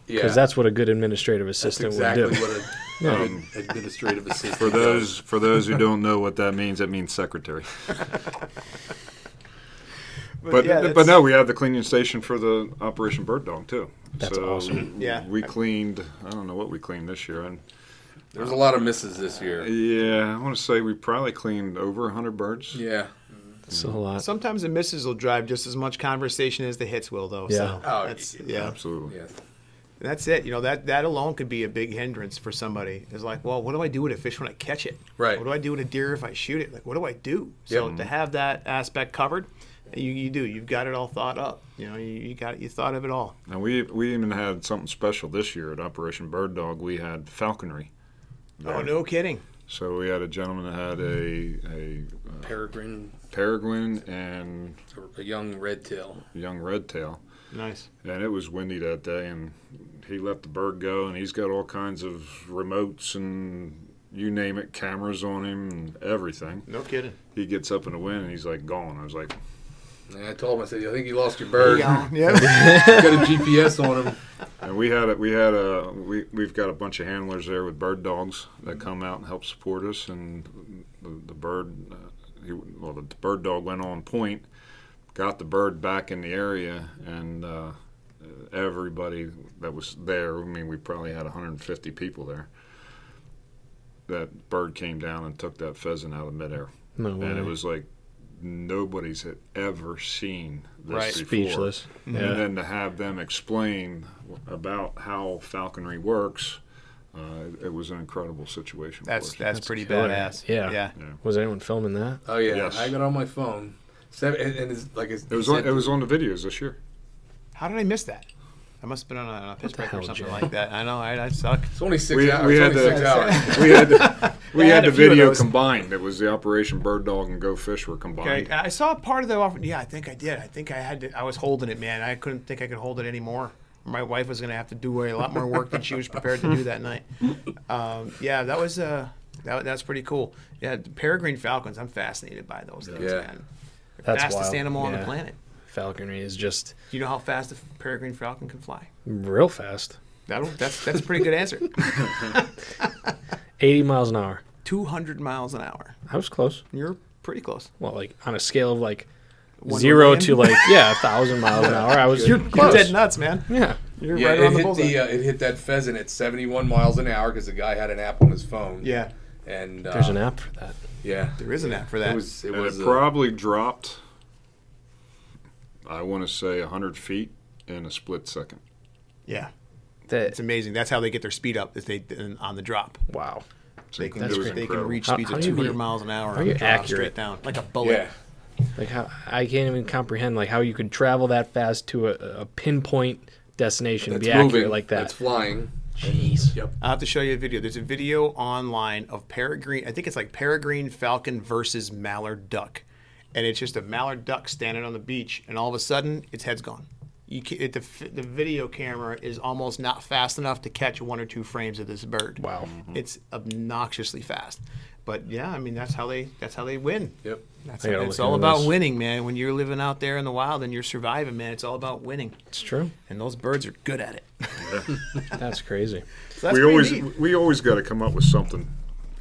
yeah, Because that's what a good administrative that's assistant exactly would do. what a [LAUGHS] Um, administrative assistant. for those for those who don't know what that means, that means secretary. [LAUGHS] But yeah, but no, we have the cleaning station for the Operation Bird Dog too. That's so awesome. Yeah. we cleaned. I don't know what we cleaned this year, and There's a lot of misses this year. yeah, I want to say we probably cleaned over hundred birds. Yeah. It's a lot. Sometimes the misses will drive just as much conversation as the hits will, though. Yeah. So Oh, that's, yeah. yeah. Absolutely. Yeah. That's it. You know that that alone could be a big hindrance for somebody. It's like, well, what do I do with a fish when I catch it? Right. What do I do with a deer if I shoot it? Like, what do I do? So Yep. to have that aspect covered, you, you do. You've got it all thought up. You know, you, you got you thought of it all. And we we even had something special this year at Operation Bird Dog. We had falconry. Oh, no kidding. So we had a gentleman that had a a uh, Peregrine, peregrine and a young red tail. young red tail. Nice. And it was windy that day, and he let the bird go, and he's got all kinds of remotes and you name it, cameras on him and everything. No kidding. He gets up in the wind, and he's like gone. I was like, And I told him, I said, I think you lost your bird. Yeah. [LAUGHS] Got a GPS on him. and we had a, we had a we we've got a bunch of handlers there with bird dogs that come out and help support us, and the, the bird, uh, he, well, the bird dog went on point, got the bird back in the area, and. Uh, everybody that was there, I mean, we probably had 150 people there. That bird came down and took that pheasant out of midair, No and it was like nobody's had ever seen this Right. before. speechless. Yeah. And then to have them explain about how falconry works, uh, it was an incredible situation. That's for us. that's, That's pretty killer. badass. Yeah. Yeah. Was anyone filming that? Oh yeah, Yes. I got it on my phone. Seven, and, and it's like it's, it was on, it was on the videos this year. How did I miss that? I must have been on a, on a piss the break or something Jay? like that. I know. I, I suck. It's only six We, hours. we had only six [LAUGHS] the hours. we had the, we had had the a few of video combined. It was the Operation Bird Dog and Go Fish were combined. Okay, I saw part of the offer. Yeah, I think I did. I think I had to. I was holding it, man. I couldn't think I could hold it anymore. My wife was going to have to do a lot more work than she was prepared to do that night. [LAUGHS] Um, yeah, that was uh, that, that's pretty cool. Yeah, the peregrine falcons. I'm fascinated by those things, Yeah. man. They're That's fastest wild. animal on the planet. Falconry is just Do you know how fast a peregrine falcon can fly? real fast. That'll, that's that's a pretty good answer. [LAUGHS] [LAUGHS] 80 miles an hour. 200 miles an hour. I was close. You're pretty close. Well, like on a scale of like One zero million? to like yeah, a thousand miles an hour. I was You're, [LAUGHS] you're close. dead nuts, man. Yeah, You're Yeah, right it around the hit bullseye. the uh, it hit that pheasant at 71 miles an hour because the guy had an app on his phone. yeah, and uh, there's an app for that. Yeah, there is an app for that. It was it and was it uh, probably dropped. I want to say hundred feet in a split second. yeah, That it's amazing. That's how they get their speed up. Is they on the drop. wow. So They can, That's they can reach How- speeds how of 200 be- miles an hour on you the drop, straight down like a bullet. yeah. Like how I can't even comprehend like how you could travel that fast to a, a pinpoint destination That's to be accurate like that. That's flying. Jeez. Yep. I'll have to show you a video. There's a video online of peregrine. I think it's like peregrine falcon versus mallard duck, and it's just a mallard duck standing on the beach, and all of a sudden its head's gone. You can, it, the the video camera is almost not fast enough to catch one or two frames of this bird. Wow. Mm-hmm. It's obnoxiously fast. But yeah, I mean that's how they that's how they win. Yep. That's I gotta it's all about this. winning, man. When you're living out there in the wild and you're surviving, man, it's all about winning. It's true. And those birds are good at it. [LAUGHS] That's crazy. So that's we always neat. we always got to come up with something.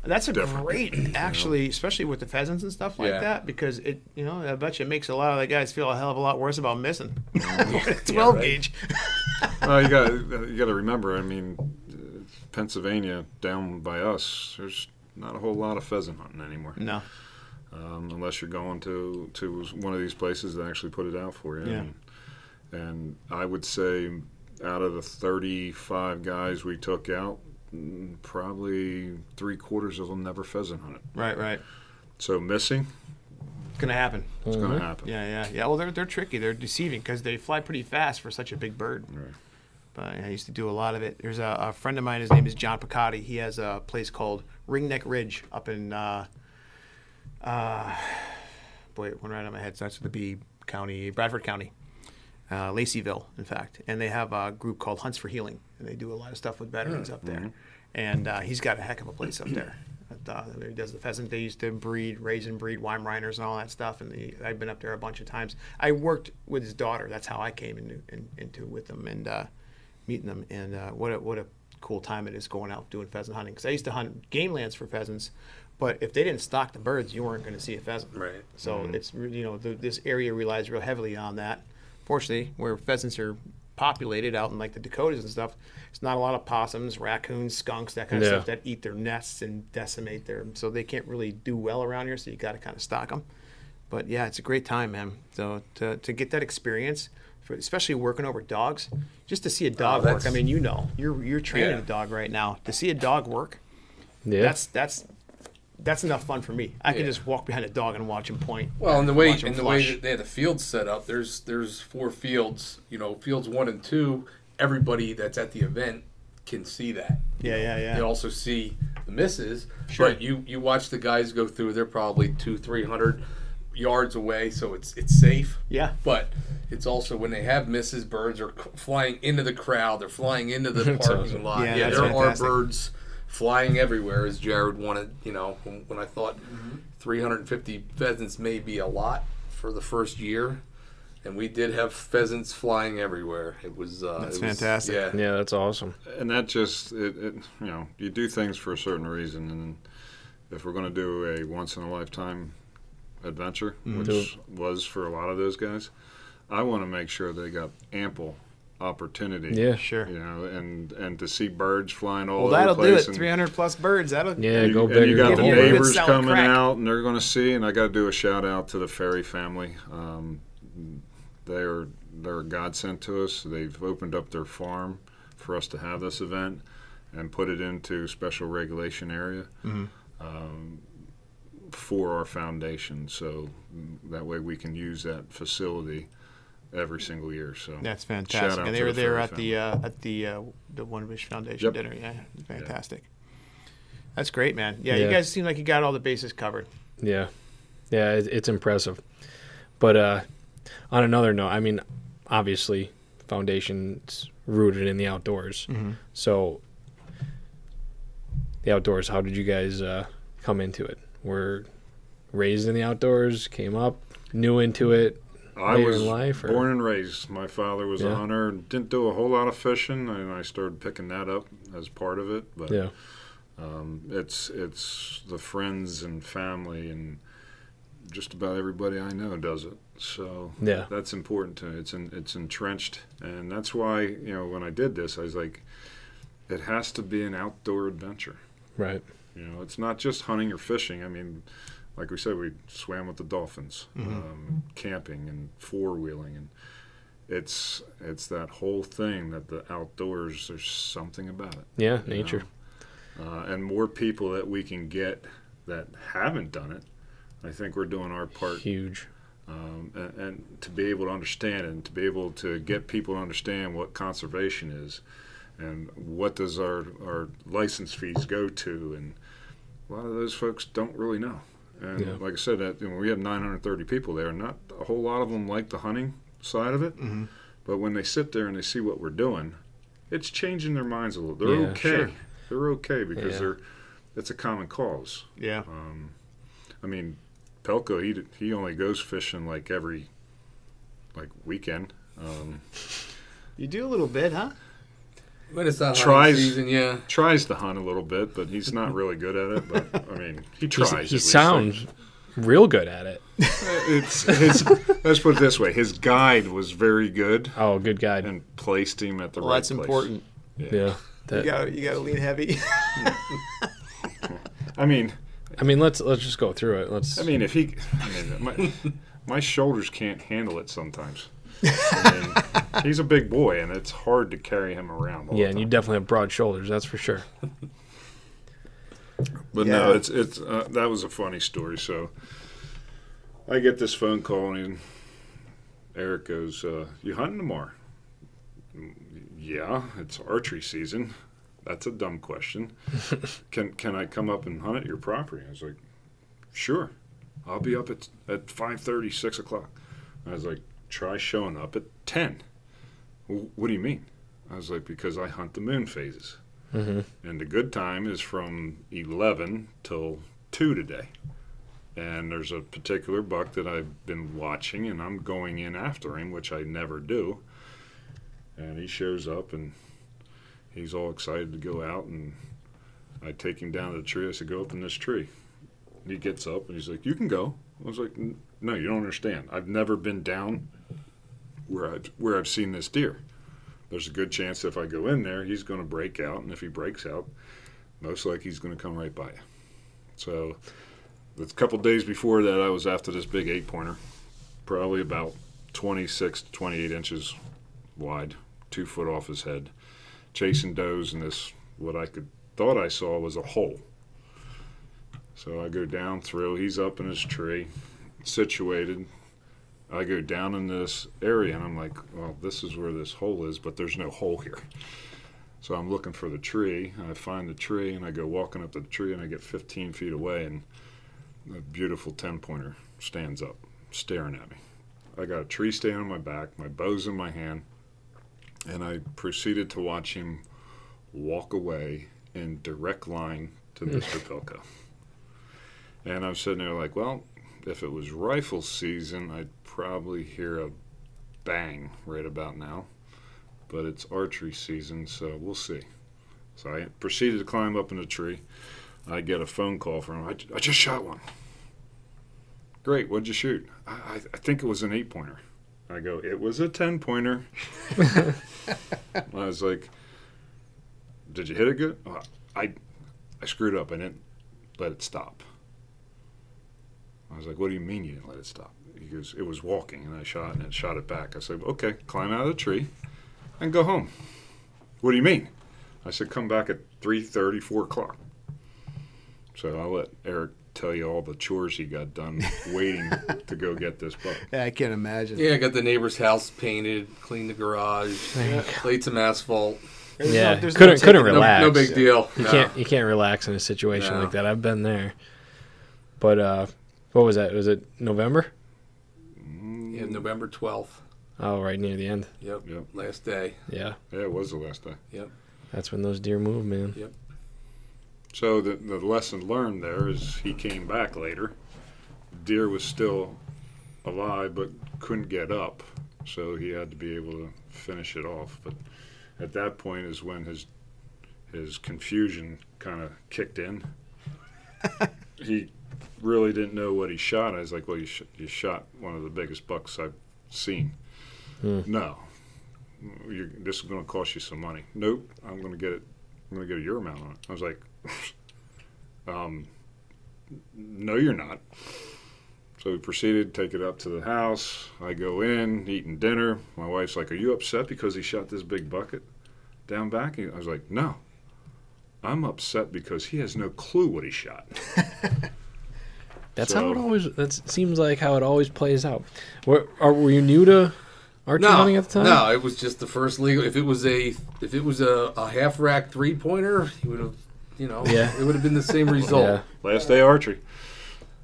That's a different. great, [CLEARS THROAT] actually, especially with the pheasants and stuff like Yeah. that, because it, you know, I bet you it makes a lot of the guys feel a hell of a lot worse about missing. [LAUGHS] Twelve right. gauge. [LAUGHS] Uh, you got you got to remember. I mean, uh, Pennsylvania down by us, there's not a whole lot of pheasant hunting anymore, No. um, unless you're going to to one of these places that actually put it out for you. Yeah. And, and I would say, out of the 35 guys we took out, mm, probably three quarters of them never pheasant hunted. Right, right. So missing, It's gonna happen. it's going to happen. Yeah, yeah, yeah. Well, they're they're tricky. They're deceiving because they fly pretty fast for such a big bird. Right. But I used to do a lot of it. There's a, a friend of mine. His name is John Picotti. He has a place called Ringneck Ridge up in, uh, uh, [SIGHS] boy, one right on my head starts with the B County, Bradford County, uh, Laceyville, in fact. And they have a group called Hunts for Healing, and they do a lot of stuff with veterans up there. And uh, he's got a heck of a place up there. Uh, he does the pheasant. They used to breed, raise and breed Weimaraners and all that stuff. And he, I've been up there a bunch of times. I worked with his daughter. That's how I came into in, into with them. And uh, meeting them, and uh, what a, what a cool time it is going out doing pheasant hunting. Because I used to hunt game lands for pheasants, but if they didn't stock the birds, you weren't going to see a pheasant. Right. So it's you know the, this area relies real heavily on that. Fortunately, where pheasants are populated out in like the Dakotas and stuff, it's not a lot of possums, raccoons, skunks, that kind of Yeah. stuff that eat their nests and decimate them. So they can't really do well around here. So you got to kind of stock them. But yeah, it's a great time, man. So to, to get that experience, for, especially working over dogs, just to see a oh, dog work. I mean, you know, you're you're training Yeah. a dog right now. To see a dog work, Yeah. that's that's that's enough fun for me. I can just walk behind a dog and watch him point. Well, and the way watch and the way that they had the fields set up, there's there's four fields. You know, fields one and two. Everybody that's at the event can see that. Yeah, yeah, yeah. They also see the misses. Sure. But you you watch the guys go through. They're probably two three hundred yards away, so it's it's safe. Yeah. But it's also when they have misses, birds are flying into the crowd. They're flying into the [LAUGHS] parking awesome. lot. Yeah, Yeah, that's there fantastic. are birds flying everywhere, as Jared wanted. You know, when, when I thought Mm-hmm. 350 pheasants may be a lot for the first year, and we did have pheasants flying everywhere. It was uh, That's it was- fantastic. Yeah, yeah, that's awesome. and that just it, it you know you do things for a certain reason and if we're going to do a once in a lifetime adventure Mm-hmm. which was for a lot of those guys i want to make sure they got ample opportunity Yeah. Sure. you know and and to see birds flying all Well, over that'll the do it. 300 plus birds. That'll. Yeah, you, go and you got Give the you a good neighbors coming crack. out and they're going to see and i got to do a shout out to the ferry family um, they're they're a godsend to us they've opened up their farm for us to have this event and put it into special regulation area Mm-hmm. um, for our foundation so that way we can use that facility every single year so That's Shout fantastic. out And they to were the there Ferry at the uh, at the uh, the One Wish Foundation Yep. dinner. Yeah, fantastic. That's great, man. Yeah, you guys seem like you got all the bases covered. Yeah, yeah, it, it's impressive. But uh, on another note, I mean, obviously, foundation's rooted in the outdoors. Mm-hmm. So, the outdoors. How did you guys uh, come into it? Were raised in the outdoors, came up, new into it. I was life, or- born and raised. My father was a hunter. Didn't do a whole lot of fishing, and I started picking that up as part of it. But Yeah, um, it's it's the friends and family and just about everybody I know does it. So Yeah. that's important to me. It's in, it's entrenched, and that's why you know when I did this, I was like, it has to be an outdoor adventure. Right. You know, it's not just hunting or fishing. I mean, like we said, we swam with the dolphins, um, camping and four wheeling, and it's it's that whole thing that the outdoors. There's something about it. Yeah. Nature. uh, and more people that we can get that haven't done it. I think we're doing our part Huge. um, and, and to be able to understand and to be able to get people to understand what conservation is and what does our, our license fees go to and a lot of those folks don't really know and Yeah. like i said that, you know, we have 930 people there not a whole lot of them like the hunting side of it Mm-hmm. but when they sit there and they see what we're doing it's changing their minds a little they're Yeah, okay sure. they're okay because Yeah. they're it's a common cause Yeah. um, I mean, Pelko he he only goes fishing like every like weekend. Um, You do a little bit, huh? When it's not Tries- season, yeah. tries to hunt a little bit, but he's not really good at it. But I mean, he tries. at he least. sounds real good at it. Uh, it's his. let's put it this way: his guide was very good Oh, good guide. and placed him at the Well, right that's place. important. Yeah. You That, got you got to lean heavy. [LAUGHS] I mean, I mean, let's let's just go through it. Let's. I mean, if he, I mean, my, my shoulders can't handle it sometimes. I mean, he's a big boy, and it's hard to carry him around. All yeah, the and you definitely have broad shoulders. That's for sure. [LAUGHS] But no, it's it's uh, that was a funny story. So I get this phone call and Eric goes, uh, "You hunting tomorrow?" "Mm, Yeah, it's archery season. That's a dumb question. [LAUGHS] can can I come up and hunt at your property? I was like, "Sure, I'll be up at at 5:30, 6 o'clock." I was like, "Try showing up at 10." "Wh- What do you mean? I was like, "Because I hunt the moon phases." hmm and the good time is from 11 till 2 today. And there's a particular buck that i've been watching and i'm going in after him which i never do. And he shows up and he's all excited to go out and i take him down to the tree. I said go up in this tree. And he gets up and he's like you can go. I was like no you don't understand. I've never been down where i've where i've seen this deer there's a good chance if I go in there, he's going to break out, and if he breaks out, most likely he's going to come right by you. So, a couple days before that, I was after this big eight pointer, probably about 26 to 28 inches wide, two foot off his head, chasing does in this what I could thought I saw was a hole. So I go down through. He's up in his tree, situated. I go down in this area and I'm like, well, this is where this hole is, but there's no hole here. So I'm looking for the tree. And I find the tree and I go walking up to the tree and I get 15 feet away and a beautiful 10 pointer stands up, staring at me. I got a tree stand on my back, my bow's in my hand, and I proceeded to watch him walk away in direct line to hmm. Mr. Pilko. And I'm sitting there like, well, if it was rifle season, I'd probably hear a bang right about now. But it's archery season, so we'll see. So I proceeded to climb up in the tree. I get a phone call from him. I, I just shot one. Great, what'd you shoot? I, I, I think it was an eight pointer. I go, it was a 10 pointer. [LAUGHS] I was like, did you hit it good? "Oh, I, I screwed up. I didn't let it stop. I was like, "What do you mean you didn't let it stop?" He goes, "It was walking, and I shot and it shot it back." I said, "Okay, climb out of the tree, and go home." What do you mean? I said, "Come back at 3:30, 4 o'clock." So I'll let Eric tell you all the chores he got done [LAUGHS] waiting to go get this buck. yeah, I can't imagine. Yeah, I got the neighbor's house painted, cleaned the garage, laid some asphalt. There's Yeah, no- there's no couldn't- couldn't taking- No, Relax. no big deal. You No. can't you can't relax in a situation No. like that. I've been there. But uh, what was that? Was it November? Yeah, November 12th. Oh, right near the end. Yep. Yep. Last day. Yeah, Yeah, it was the last day. Yep. That's when those deer move, man. Yep. So the, the lesson learned there is he came back later. Deer was still alive but couldn't get up, so he had to be able to finish it off. But at that point is when his his confusion kind of kicked in. [LAUGHS] he really didn't know what he shot. I was like, well, you, sh- you shot one of the biggest bucks I've seen. Hmm. No, you're, this is going to cost you some money. Nope, I'm going to get it. I'm going to get a euro mount on it. I was like, [LAUGHS] um, no, you're not. So we proceeded take it up to the house. I go in, eating dinner. My wife's like, Are you upset because he shot this big bucket down back? I was like, No. I'm upset because he has no clue what he shot. [LAUGHS] That's how it always. That seems like how it always plays out. Were, are, were you new to archery No, hunting at the time? no, it was just the first legal. If it was a if it was a, a half rack three pointer, he would have, you know, Yeah. it would have been the same result. Yeah, Last day archery.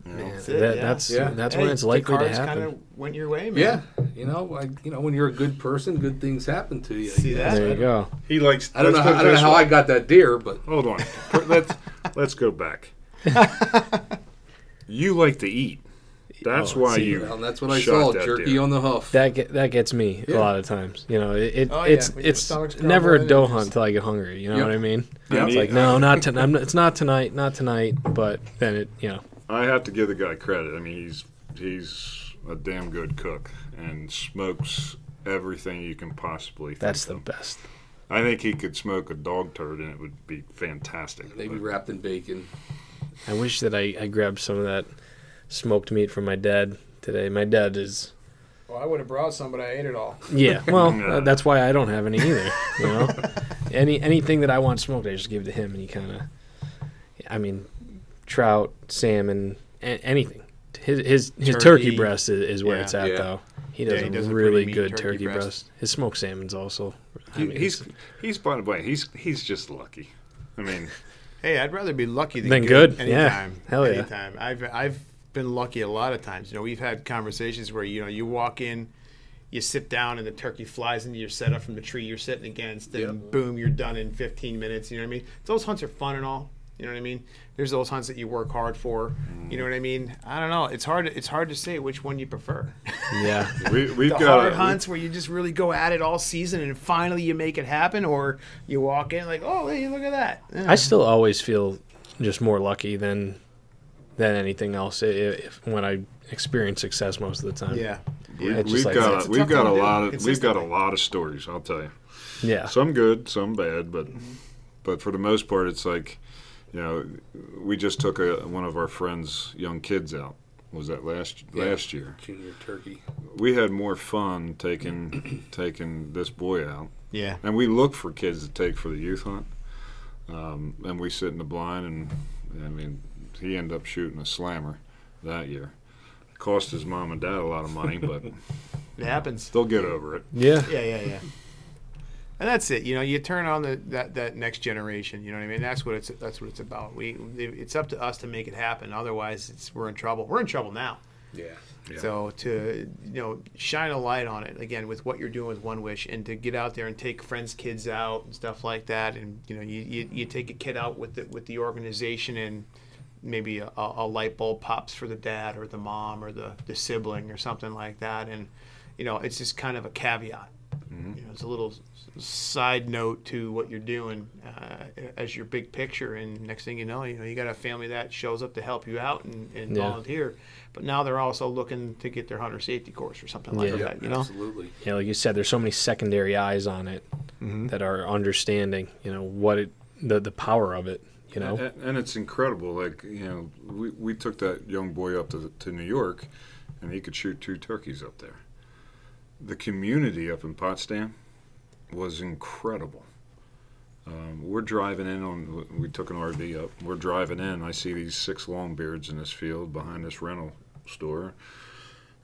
man, That's it, that, yeah. that's Yeah. that's Hey, when it's the likely to cards happen. kind of went your way, man. Yeah, you know, I, you know, when you're a good person, good things happen to you. See that? there you go. He likes. I don't know. How, I don't know how. I got that deer, but Hold on. let's let's go back. [LAUGHS] [LAUGHS] you like to eat. That's Oh, why see, you. well, that's what I shot saw. that Jerky deer. on the hoof. That get, that gets me Yeah. a lot of times. You know, it, it Oh, yeah, it's when it's never a grumbling doe hunt until I get hungry. You know Yep. what I mean? Yeah, It's like no, not to, I'm, it's not tonight, not tonight. But then it, you know, I have to give the guy credit. I mean, he's he's a damn good cook and smokes everything you can possibly. Think that's the of. best. I think he could smoke a dog turd and it would be fantastic. Maybe But wrapped in bacon. I wish that I, I grabbed some of that smoked meat from my dad today. My dad is Well, I would have brought some, but I ate it all. yeah. [LAUGHS] Well, Yeah. uh, that's why I don't have any either. You know, [LAUGHS] any anything that I want smoked, I just give it to him, and he kind of. I mean, trout, salmon, a- anything. His his his turkey, Turkey. breast is, is where Yeah. it's at Yeah. though. He Yeah, does he a does a really mean good turkey turkey, breast. breast. His smoked salmon's also. I he, mean, he's he's by the way he's he's just lucky. I mean, Hey, I'd rather be lucky than, Than good. good, yeah. Hell yeah. Anytime. I've I've been lucky a lot of times. You know, we've had conversations where you know you walk in, you sit down, and the turkey flies into your setup from the tree you're sitting against, and Yep. boom, you're done in 15 minutes. You know what I mean? Those hunts are fun and all. You know what I mean? There's those hunts that you work hard for. You know what I mean? I don't know. It's hard. It's hard to say which one you prefer. yeah. [LAUGHS] we we've the got hard a, hunts where you just really go at it all season and finally you make it happen, or you walk in like, oh, hey, look at that. Yeah. I still always feel just more lucky than than anything else i- if, when I experience success most of the time. yeah. we, Yeah. It's just we've like- got a we've got a thing to do lot of we've got a lot of stories. I'll tell you. Yeah. Some good, some bad, but Mm-hmm. but for the most part, it's like you know, we just took a, one of our friends' young kids out. Was that last Yeah. last year? Junior turkey. We had more fun taking [CLEARS THROAT] taking this boy out, Yeah. and we look for kids to take for the youth hunt. Um, and we sit in the blind, and I mean, he ended up shooting a slammer that year. Cost his mom and dad a lot of money, but [LAUGHS] It happens. they'll get over it. Yeah. Yeah, yeah, yeah. And that's it. You know, you turn on the that, that next generation. You know what I mean? That's what it's that's what it's about. We it's up to us to make it happen. Otherwise, it's we're in trouble. We're in trouble now. Yeah. Yeah. So to you know shine a light on it again with what you're doing with One Wish, and to get out there and take friends' kids out and stuff like that, and you know you, you, you take a kid out with the with the organization and maybe a, a light bulb pops for the dad or the mom or the, the sibling or something like that, and you know it's just kind of a caveat. You know, it's a little side note to what you're doing uh, as your big picture, and next thing you know, you know you got a family that shows up to help you out and, and Yeah. volunteer, but now they're also looking to get their hunter safety course or something like Yeah. that. You know, Absolutely. Yeah, like you said, there's so many secondary eyes on it Mm-hmm. that are understanding, you know, what it, the the power of it. You know, And, and it's incredible. Like you know, we, we took that young boy up to to New York, and he could shoot two turkeys up there. The community up in Potsdam was incredible. Um, we're driving in on. We took an RV up. We're driving in. I see these six longbeards in this field behind this rental store,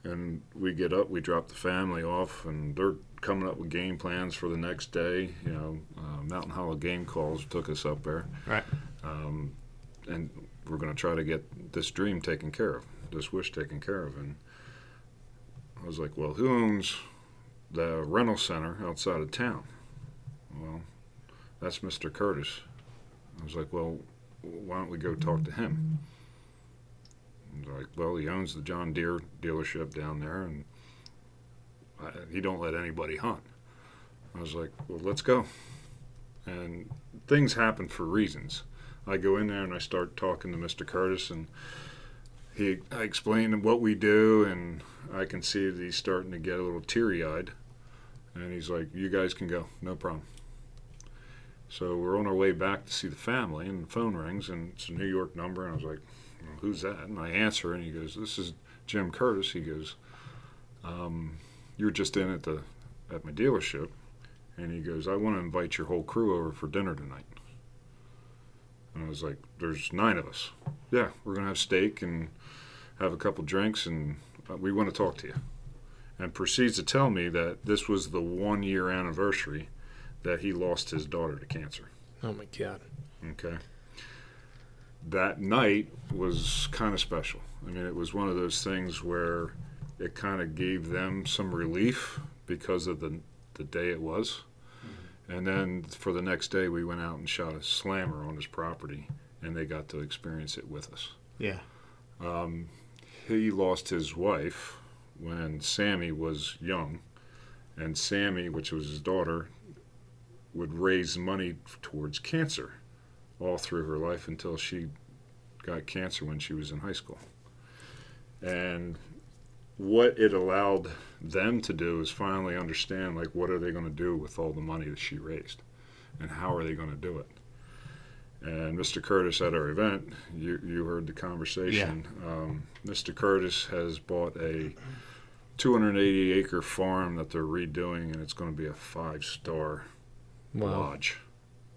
and we get up. We drop the family off, and they're coming up with game plans for the next day. You know, uh, Mountain Hollow Game Calls took us up there right? um, and we're going to try to get this dream taken care of, this wish taken care of. And I was like, well, who owns the rental center outside of town? Well, that's Mr. Curtis. I was like, well, why don't we go talk to him? Like, well, he owns the John Deere dealership down there, and I, he don't let anybody hunt. I was like, well, let's go. And things happen for reasons. I go in there and I start talking to Mr. Curtis, and he I explained what we do, and I can see that he's starting to get a little teary eyed. And he's like, "You guys can go, no problem." So we're on our way back to see the family, and the phone rings, and it's a New York number, and I was like, well, "Who's that?" And I answer, and he goes, "This is Jim Curtis." He goes, um, "You were just in at the at my dealership," and he goes, "I want to invite your whole crew over for dinner tonight." And I was like, "There's nine of us. Yeah, we're gonna have steak and have a couple drinks, and uh, we want to talk to you." And proceeds to tell me that this was the one year anniversary that he lost his daughter to cancer. Oh my god. Okay. That night was kind of special. I mean, it was one of those things where it kind of gave them some relief because of the the day it was. And then for the next day, we went out and shot a slammer on his property, and they got to experience it with us. Yeah. Um, he lost his wife when Sammy was young, and Sammy, which was his daughter, would raise money towards cancer all through her life until she got cancer when she was in high school. And what it allowed them to do is finally understand like what are they going to do with all the money that she raised and how are they going to do it and Mr. Curtis at our event, you, you heard the conversation. Um, Mr. Curtis has bought a 280 acre farm that they're redoing, and it's going to be a five star Wow. lodge.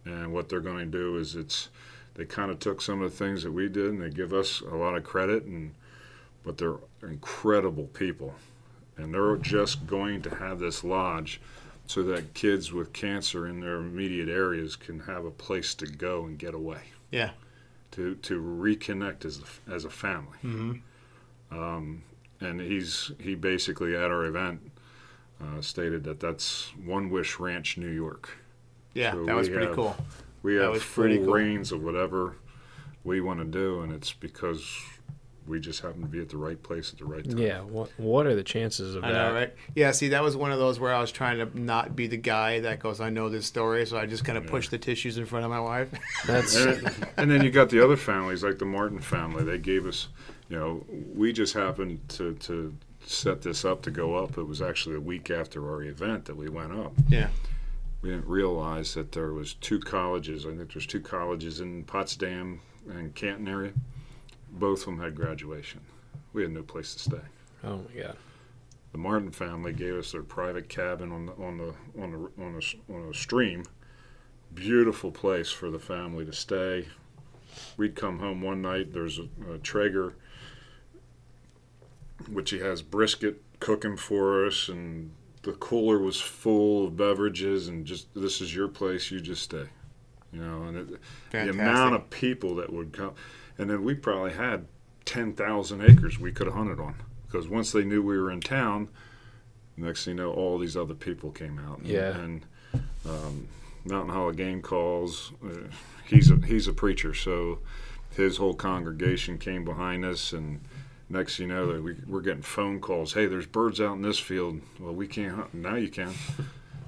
And what they're going to do is it's they kind of took some of the things that we did, and they give us a lot of credit, and but they're incredible people, and they're just going to have this lodge so that kids with cancer in their immediate areas can have a place to go and get away. Yeah. To to reconnect as a, as a family. Mm-hmm. Um, and he's he basically at our event uh, stated that that's One Wish Ranch, New York. Yeah, So that was pretty have- cool. We That have was full pretty cool. reins of whatever we want to do, and it's because we just happen to be at the right place at the right time. Yeah. What What are the chances of I that? know, right? Yeah, see, that was one of those where I was trying to not be the guy that goes, I know this story, so I just kind of Yeah. pushed the tissues in front of my wife. [LAUGHS] That's and, and then you got the other families like the Martin family. They gave us, you know, we just happened to to set this up to go up. It was actually a week after our event that we went up. Yeah. We didn't realize that there was two colleges. I think there's two colleges in Potsdam and Canton area. Both of them had graduation. We had no place to stay. oh my god. The Martin family gave us their private cabin on the on the on the on a, on a stream. Beautiful place for the family to stay. We'd come home one night. There's a, a Traeger, which he has brisket cooking for us, and the cooler was full of beverages, and just this is your place. You just stay, you know. And it, the amount of people that would come, and then we probably had ten thousand acres we could have hunted on because once they knew we were in town, next thing you know, all these other people came out. And, Yeah. And um, Mountain Hollow Game calls. Uh, he's a he's a preacher, so his whole congregation came behind us, and next thing you know, we, we're getting phone calls. Hey, there's birds out in this field. Well, we can't hunt. Now you can.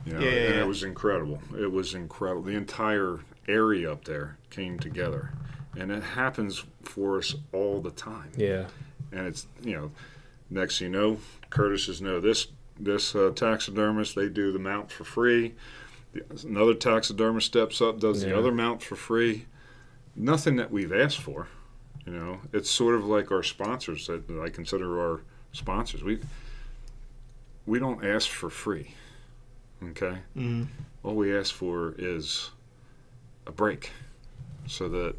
You know, Yeah, yeah, and yeah. it was incredible. It was incredible. The entire area up there came together, and it happens for us all the time. Yeah. and it's you know next thing you know curtis's know this this uh, taxidermist they do the mount for free. Another taxidermist steps up does the other mount for free. Nothing that we've asked for you know. It's sort of like our sponsors that i consider our sponsors. We we don't ask for free okay? Mm-hmm. all we ask for is a break so that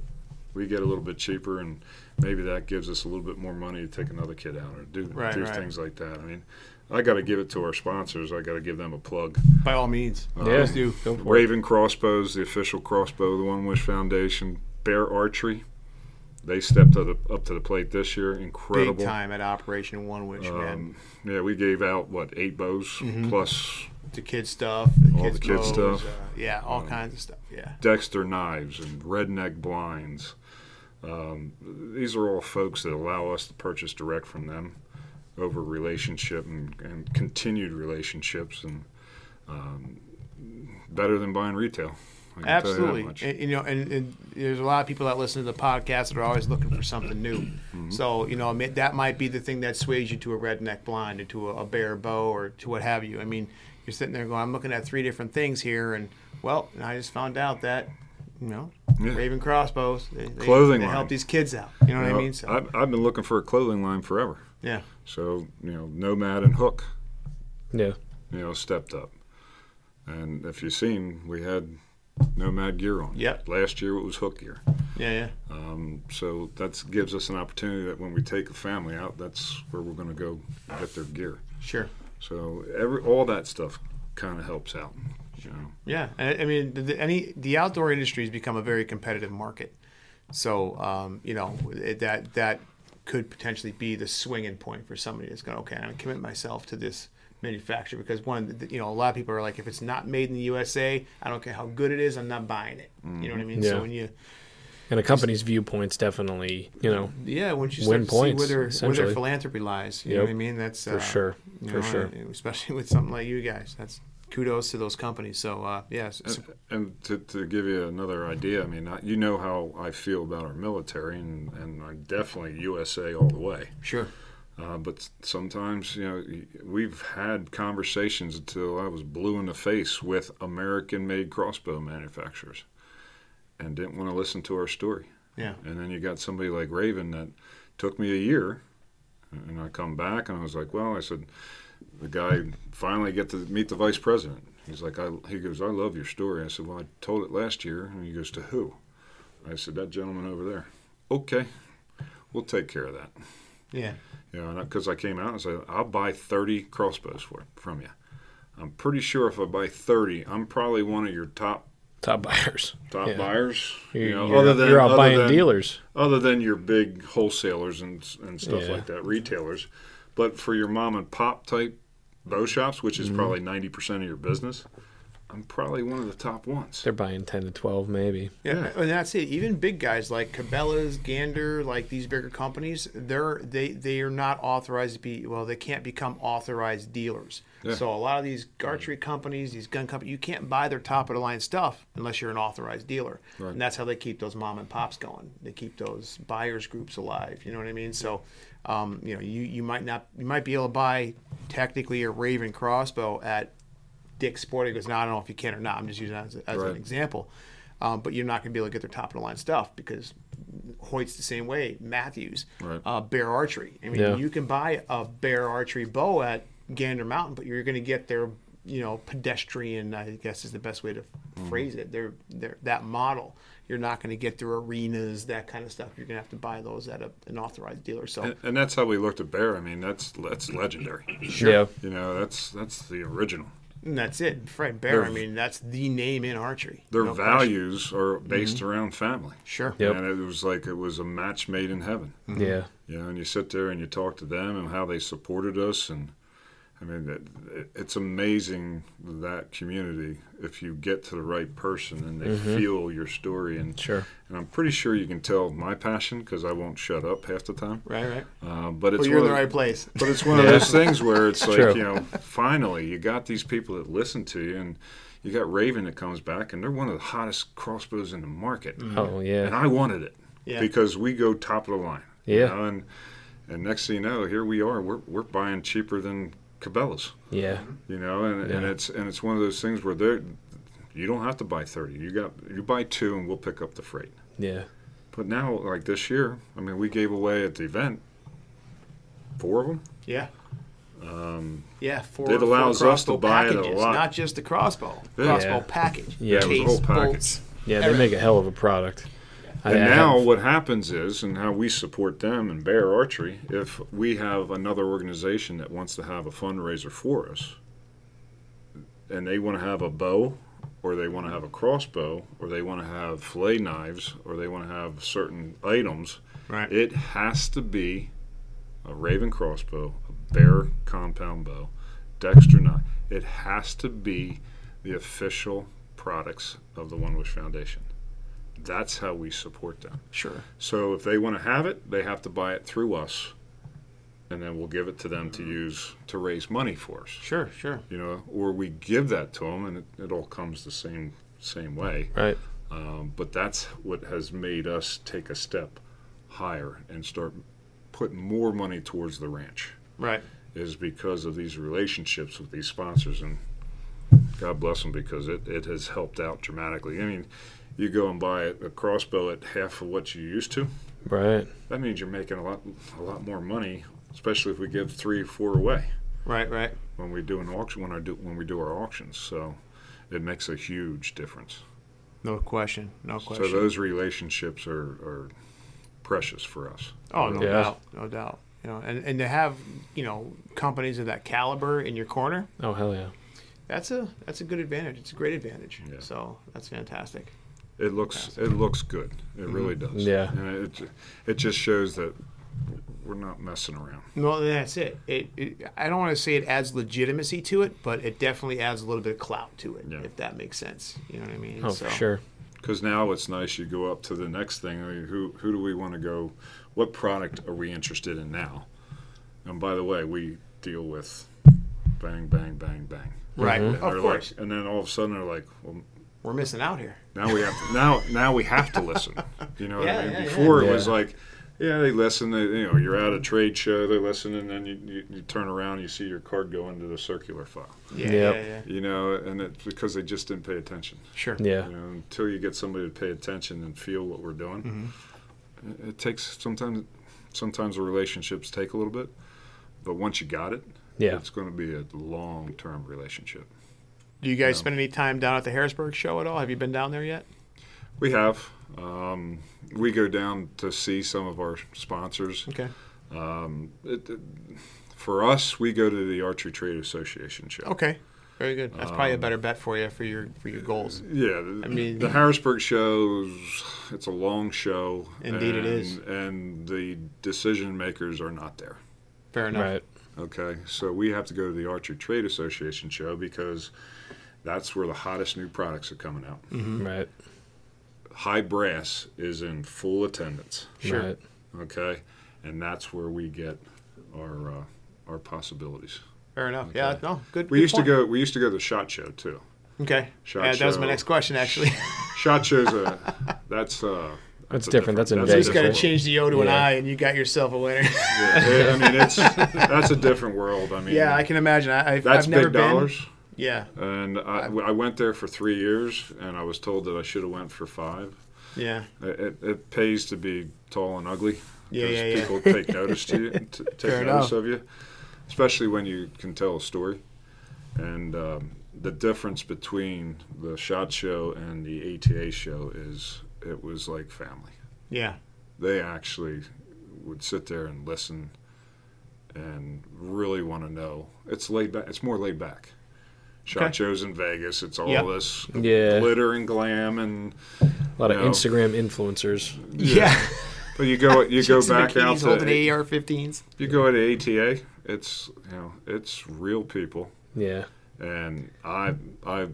we get a little bit cheaper and maybe that gives us a little bit more money to take another kid out or do, Right, do right. things like that. I mean, I got to give it to our sponsors. I got to give them a plug. By all means. Uh, Yeah. Please do. Go for it. Ravin Crossbows, the official crossbow of the One Wish Foundation. Bear Archery, they stepped to the, up to the plate this year. Incredible. Big time at Operation One Wish, man. Um, yeah, we gave out what eight bows Mhm. plus The kid stuff, the all kids the kid clothes, stuff. Uh, yeah, all Um, kinds of stuff. Yeah. Dexter knives and redneck blinds. Um, these are all folks that allow us to purchase direct from them over relationship and, and continued relationships and um, better than buying retail. Tell you Absolutely, and, you know, and, and there's a lot of people that listen to the podcast that are always looking for something new. Mm-hmm. So you know, that might be the thing that sways you to a redneck blind or to a, a bear bow or to what have you. I mean, you're sitting there going, "I'm looking at three different things here," and well, and I just found out that you know, Yeah. Ravin crossbows, they, they, Clothing they line. help these kids out. You know what You I mean? So I've, I've been looking for a clothing line forever. yeah, So you know, Nomad and Huk, Yeah. you know, stepped up. And if you've seen, we had Nomad gear on. Yep. Last year it was Huk gear. yeah, yeah. Um, so that gives us an opportunity that when we take a family out, that's where we're going to go get their gear. Sure. So every all that stuff kind of helps out. Yeah, I, I mean, the, any the outdoor industry has become a very competitive market. So, um, you know, it, that that could potentially be the swinging point for somebody that's going, okay, I'm going to commit myself to this manufacturer because one, the- you know, a lot of people are like, if it's not made in the USA, I don't care how good it is, I'm not buying it. You know what I mean? Yeah. So when you, And a company's viewpoints definitely, you know, yeah, once you Win start see points, where their where their philanthropy lies, you know what I mean? That's for uh, sure. For know, sure. especially with something like you guys. That's kudos to those companies. So, uh, yes, And, and to, to give you another idea, I mean, I, you know how I feel about our military, and, and I'm definitely USA all the way. sure. Uh, but sometimes, you know, we've had conversations until I was blue in the face with American-made crossbow manufacturers, and didn't want to listen to our story. Yeah. And then you got somebody like Ravin that took me a year, and I come back and I was like, well, I said, the guy finally get to meet the vice president. He's like, I, he goes, I love your story. I said, well, I told it last year, and he goes, to who? I said, that gentleman over there. Okay, we'll take care of that. Yeah. You know, because I came out and said, I'll buy 30 crossbows for from you. I'm pretty sure if I buy 30, I'm probably one of your top top buyers. top Yeah. buyers. You're, you know, you're- other than you're out other buying than, dealers. other than your big wholesalers and and stuff Yeah. like that, retailers. But for your mom and pop type bow shops, which Mm-hmm. is probably 90% of your business, I'm probably one of the top ones. They're buying 10 to 12 maybe. Yeah, Yeah. and that's it. Even big guys like Cabela's, Gander, like these bigger companies, they're they they are not authorized to be. Well, they can't become authorized dealers. Yeah. So a lot of these archery companies, these gun companies, you can't buy their top of the line stuff unless you're an authorized dealer. Right. And that's how they keep those mom and pops going. They keep those buyers groups alive. You know what I mean? So, um, you know, you you might not you might be able to buy technically a Ravin crossbow at Dick's Sporting Goods. Now I don't know if you can or not. I'm just using that as, as Right. an example. Um, but you're not going to be able to get their top of the line stuff because Hoyt's the same way. Mathews, Right. uh, Bear Archery. I mean, Yeah. you can buy a Bear Archery bow at Gander Mountain, but you're going to get their, you know, pedestrian. I guess is the best way to Mm-hmm. phrase it. They're, they're that model. You're not going to get their arenas, that kind of stuff. You're going to have to buy those at a, an authorized dealer. So And, and that's how we looked at Bear. I mean, that's that's legendary. Yeah. You know, that's that's the original. and that's it. Fred Bear. I mean, that's the name in archery. Their No question. values are mm-hmm. based around family. Sure. Yep. And it was like it was a match made in heaven. Mm-hmm. Yeah. You know, and you sit there and you talk to them and how they supported us, and I mean, it, it, it's amazing that community if you get to the right person and they feel your story, and Sure. and I'm pretty sure you can tell my passion because I won't shut up half the time. Right. Right. Uh, but it's Well, you're in the of- right place. [LAUGHS] But it's one of those things where it's [LAUGHS] like, True. you know, finally you got these people that listen to you, and you got Ravin that comes back, and they're one of the hottest crossbows in the market, Oh, yeah, and. I wanted it Yeah. because we go top of the line. you Yeah. know, and and next thing you know, here we are. We're we're buying cheaper than Cabela's. Yeah. You know, and, and it's and it's one of those things where they're you don't have to buy thirty. You got you buy two, and we'll pick up the freight. Yeah. But now, like this year, I mean, we gave away at the event four of them. Yeah. Um, Yeah, four. It allows for us to crossbow buy it a packages, lot. not just the crossbow. Yeah. Crossbow Yeah. package. Yeah, it was a whole package. bolts. Yeah. They Everything. make a hell of a product. And I now what happens is, and how we support them and Bear Archery, if we have another organization that wants to have a fundraiser for us, and they want to have a bow, or they want to have a crossbow, or they want to have fillet knives, or they want to have certain items, Right. it has to be a Ravin crossbow, a Bear compound bow, Dexter knife. It has to be the official products of the One Wish Foundation. That's how we support them. Sure. So if they want to have it, they have to buy it through us, and then we'll give it to them to use to raise money for us. Sure. Sure. You know, or we give that to them, and it, it all comes the same same way. Right. Um, but that's what has made us take a step higher and start putting more money towards the ranch Right. is because of these relationships with these sponsors and God bless them because it, it has helped out dramatically. I mean, you go and buy a crossbow at half of what you used to. Right. That means you're making a lot a lot more money, especially if we give three or four away Right. Right. when we do an auction when I do when we do our auctions. So it makes a huge difference. No question. No question. So those relationships are, are precious for us. Oh, no Yeah. doubt, no doubt. You know, and, and to have you know companies of that caliber in your corner, Oh hell yeah. that's a that's a good advantage. It's a great advantage. Yeah. So that's fantastic. It looks it looks good. It really does. Yeah. And it it just shows that we're not messing around. Well, that's it. It, it I don't want to say it adds legitimacy to it, but it definitely adds a little bit of clout to it, Yeah. if that makes sense. You know what I mean? Oh So- sure. Because now it's nice. You go up to the next thing. I mean, who who do we want to go? What product are we interested in now? And by the way, we deal with bang, bang, bang, bang. Right. Mhm. And Of course, Like, and then all of a sudden they're like, well, we're missing out here. now we have to now now we have to listen. You know what Yeah, I mean? yeah, yeah. Before it was like, yeah, they listen. They, you know, you're at a trade show, they listen, and then you, you, you turn around, you see your card go into the circular file. Yeah, Yep. yeah, yeah. You know, and it's because they just didn't pay attention. Sure. Yeah. You know, until you get somebody to pay attention and feel what we're doing, Mm-hmm. it, it takes sometimes. Sometimes the relationships take a little bit, but once you got it, Yeah. it's going to be a long-term relationship. Do you guys No. spend any time down at the Harrisburg show at all? Have you been down there yet? We have. Um, we go down to see some of our sponsors. Okay. Um, it, it- for us, we go to the Archery Trade Association show. Okay. Very good. That's probably a Um, better bet for you for your for your goals. Yeah, I mean- the Harrisburg shows. It's a long show. Indeed it and, is. And the decision makers are not there. Fair enough. Right. Okay, so we have to go to the Archery Trade Association show because that's where the hottest new products are coming out. Right. High Brass is in full attendance. Sure. Right. Okay, and that's where we get our uh, our possibilities. Fair enough. Yeah. Okay. No. Good. We good used point. to go. We used to go to the Shot Show too. Okay. Shot yeah, that was my next question actually. [LAUGHS] Shot Show's a that's uh That's a different. That's in you a Vegas, just got to change the O to an I, and you got yourself a winner. Yeah, I mean it's that's a different world. I [LAUGHS] mean yeah, I can imagine. I, I've, that's I've never big been. dollars. Yeah. And I, I went there for three years, and I was told that I should have went for five. Yeah. It, it, pays to be tall and ugly. Yeah. because Yeah. Yeah. people take notice to you, [LAUGHS] t- take Fair notice enough. of you, especially when you can tell a story. And um, the difference between the shot show and the ATA show is it was like family. Yeah. They actually would sit there and listen and really want to know. It's laid back. It's more laid back. Shot Okay. shows in Vegas. It's all Yep. this Yeah. glitter and glam and A lot of No. Instagram influencers. Yeah. but you go you [LAUGHS] go back out to holding AR-15s. you go to ATA, it's you know it's real people, Yeah. and I I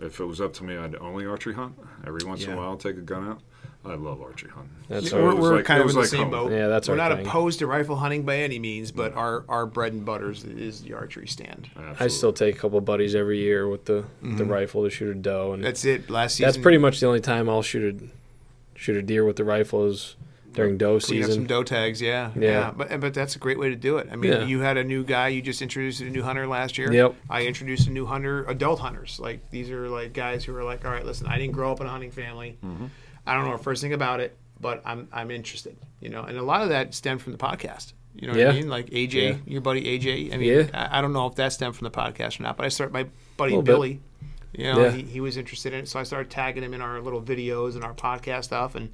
if it was up to me, I'd only archery hunt. Every once in a while, I'll take a gun out. I love archery hunting. That's So we're we're like- kind of was in the like same home. boat. Yeah, that's we're not thing. opposed to rifle hunting by any means, but our, our bread and butter is, is the archery stand. I still take a couple buddies every year with the the Mm-hmm. rifle to shoot a doe, and That's it. Last season, that's pretty much the only time I'll shoot a shoot a deer with the rifle is during doe clean up some doe tags. Yeah, Yeah. But but that's a great way to do it. I mean, Yeah. you had a new guy. You just introduced a new hunter last year. Yep. I introduced a new hunter, adult hunters. Like these are like guys who are like, all right, listen, I didn't grow up in a hunting family. Mm-hmm. I don't know the first thing about it, but I'm I'm interested. You know, and a lot of that stemmed from the podcast. You know what Yeah. I mean? Like AJ, Yeah. your buddy AJ. I mean, Yeah. I, I don't know if that stemmed from the podcast or not, but I started my buddy Little bit. Billy. You know, he, he was interested in it, so I started tagging him in our little videos and our podcast stuff, and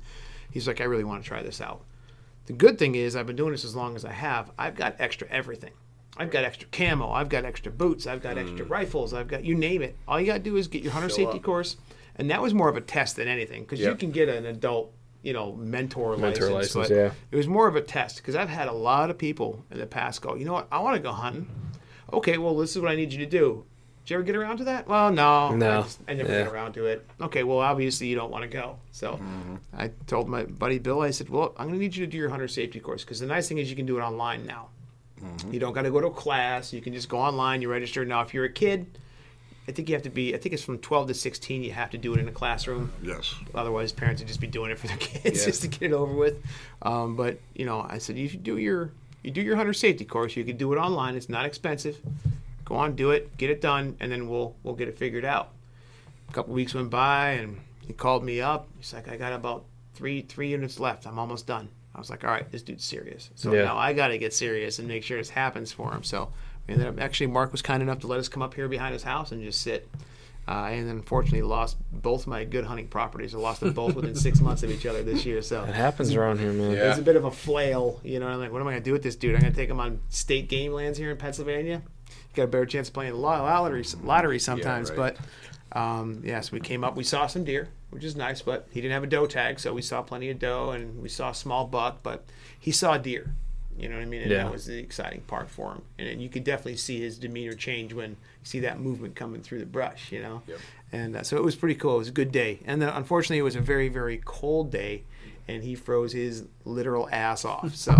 he's like, I really want to try this out. The good thing is, I've been doing this as long as I have. I've got extra everything. I've got extra camo. I've got extra boots. I've got extra mm. rifles. I've got you name it. All you got to do is get your hunter Show safety up. course, and that was more of a test than anything because you can get an adult, you know, mentor, Mentor license. license, yeah. It was more of a test because I've had a lot of people in the past go, you know what, I want to go hunting. Okay, well, this is what I need you to do. Did you ever get around to that? Well, no. No. I, just, I never Yeah. get around to it. Okay, well, obviously you don't want to go. So mm-hmm. I told my buddy Bill, I said, well, I'm going to need you to do your hunter safety course because the nice thing is you can do it online now. Mm-hmm. You don't got to go to a class. You can just go online. You register. Now, if you're a kid, I think you have to be. I think it's from 12 to 16. You have to do it in a classroom. Yes. Otherwise, parents would just be doing it for their [LAUGHS] kids Yeah. just to get it over with. Um, but you know, I said you should do your you do your hunter safety course. You could do it online. It's not expensive. Go on, do it, get it done, and then we'll we'll get it figured out. A couple weeks went by, and he called me up. He's like, I got about three three units left. I'm almost done. I was like, all right, this dude's serious. So Yeah. now I got to get serious and make sure this happens for him. So we ended up actually Mark was kind enough to let us come up here behind his house and just sit. Uh, and then unfortunately lost both my good hunting properties. I lost them both [LAUGHS] within six months of each other this year. So It happens around here, man. Yeah. it a bit of a flail, you know. I'm like, what am I gonna do with this dude? I'm gonna take him on state game lands here in Pennsylvania. You got a better chance of playing the lottery, lottery sometimes. right. But um, yeah, so we came up. We saw some deer, which is nice, but he didn't have a doe tag, so we saw plenty of doe, and we saw a small buck, but he saw deer. You know what I mean? And Yeah. that was the exciting part for him. And, and you could definitely see his demeanor change when you see that movement coming through the brush, you know? Yep. And uh, so it was pretty cool. It was a good day. And then unfortunately, it was a very, very cold day, and he froze his literal ass off. So,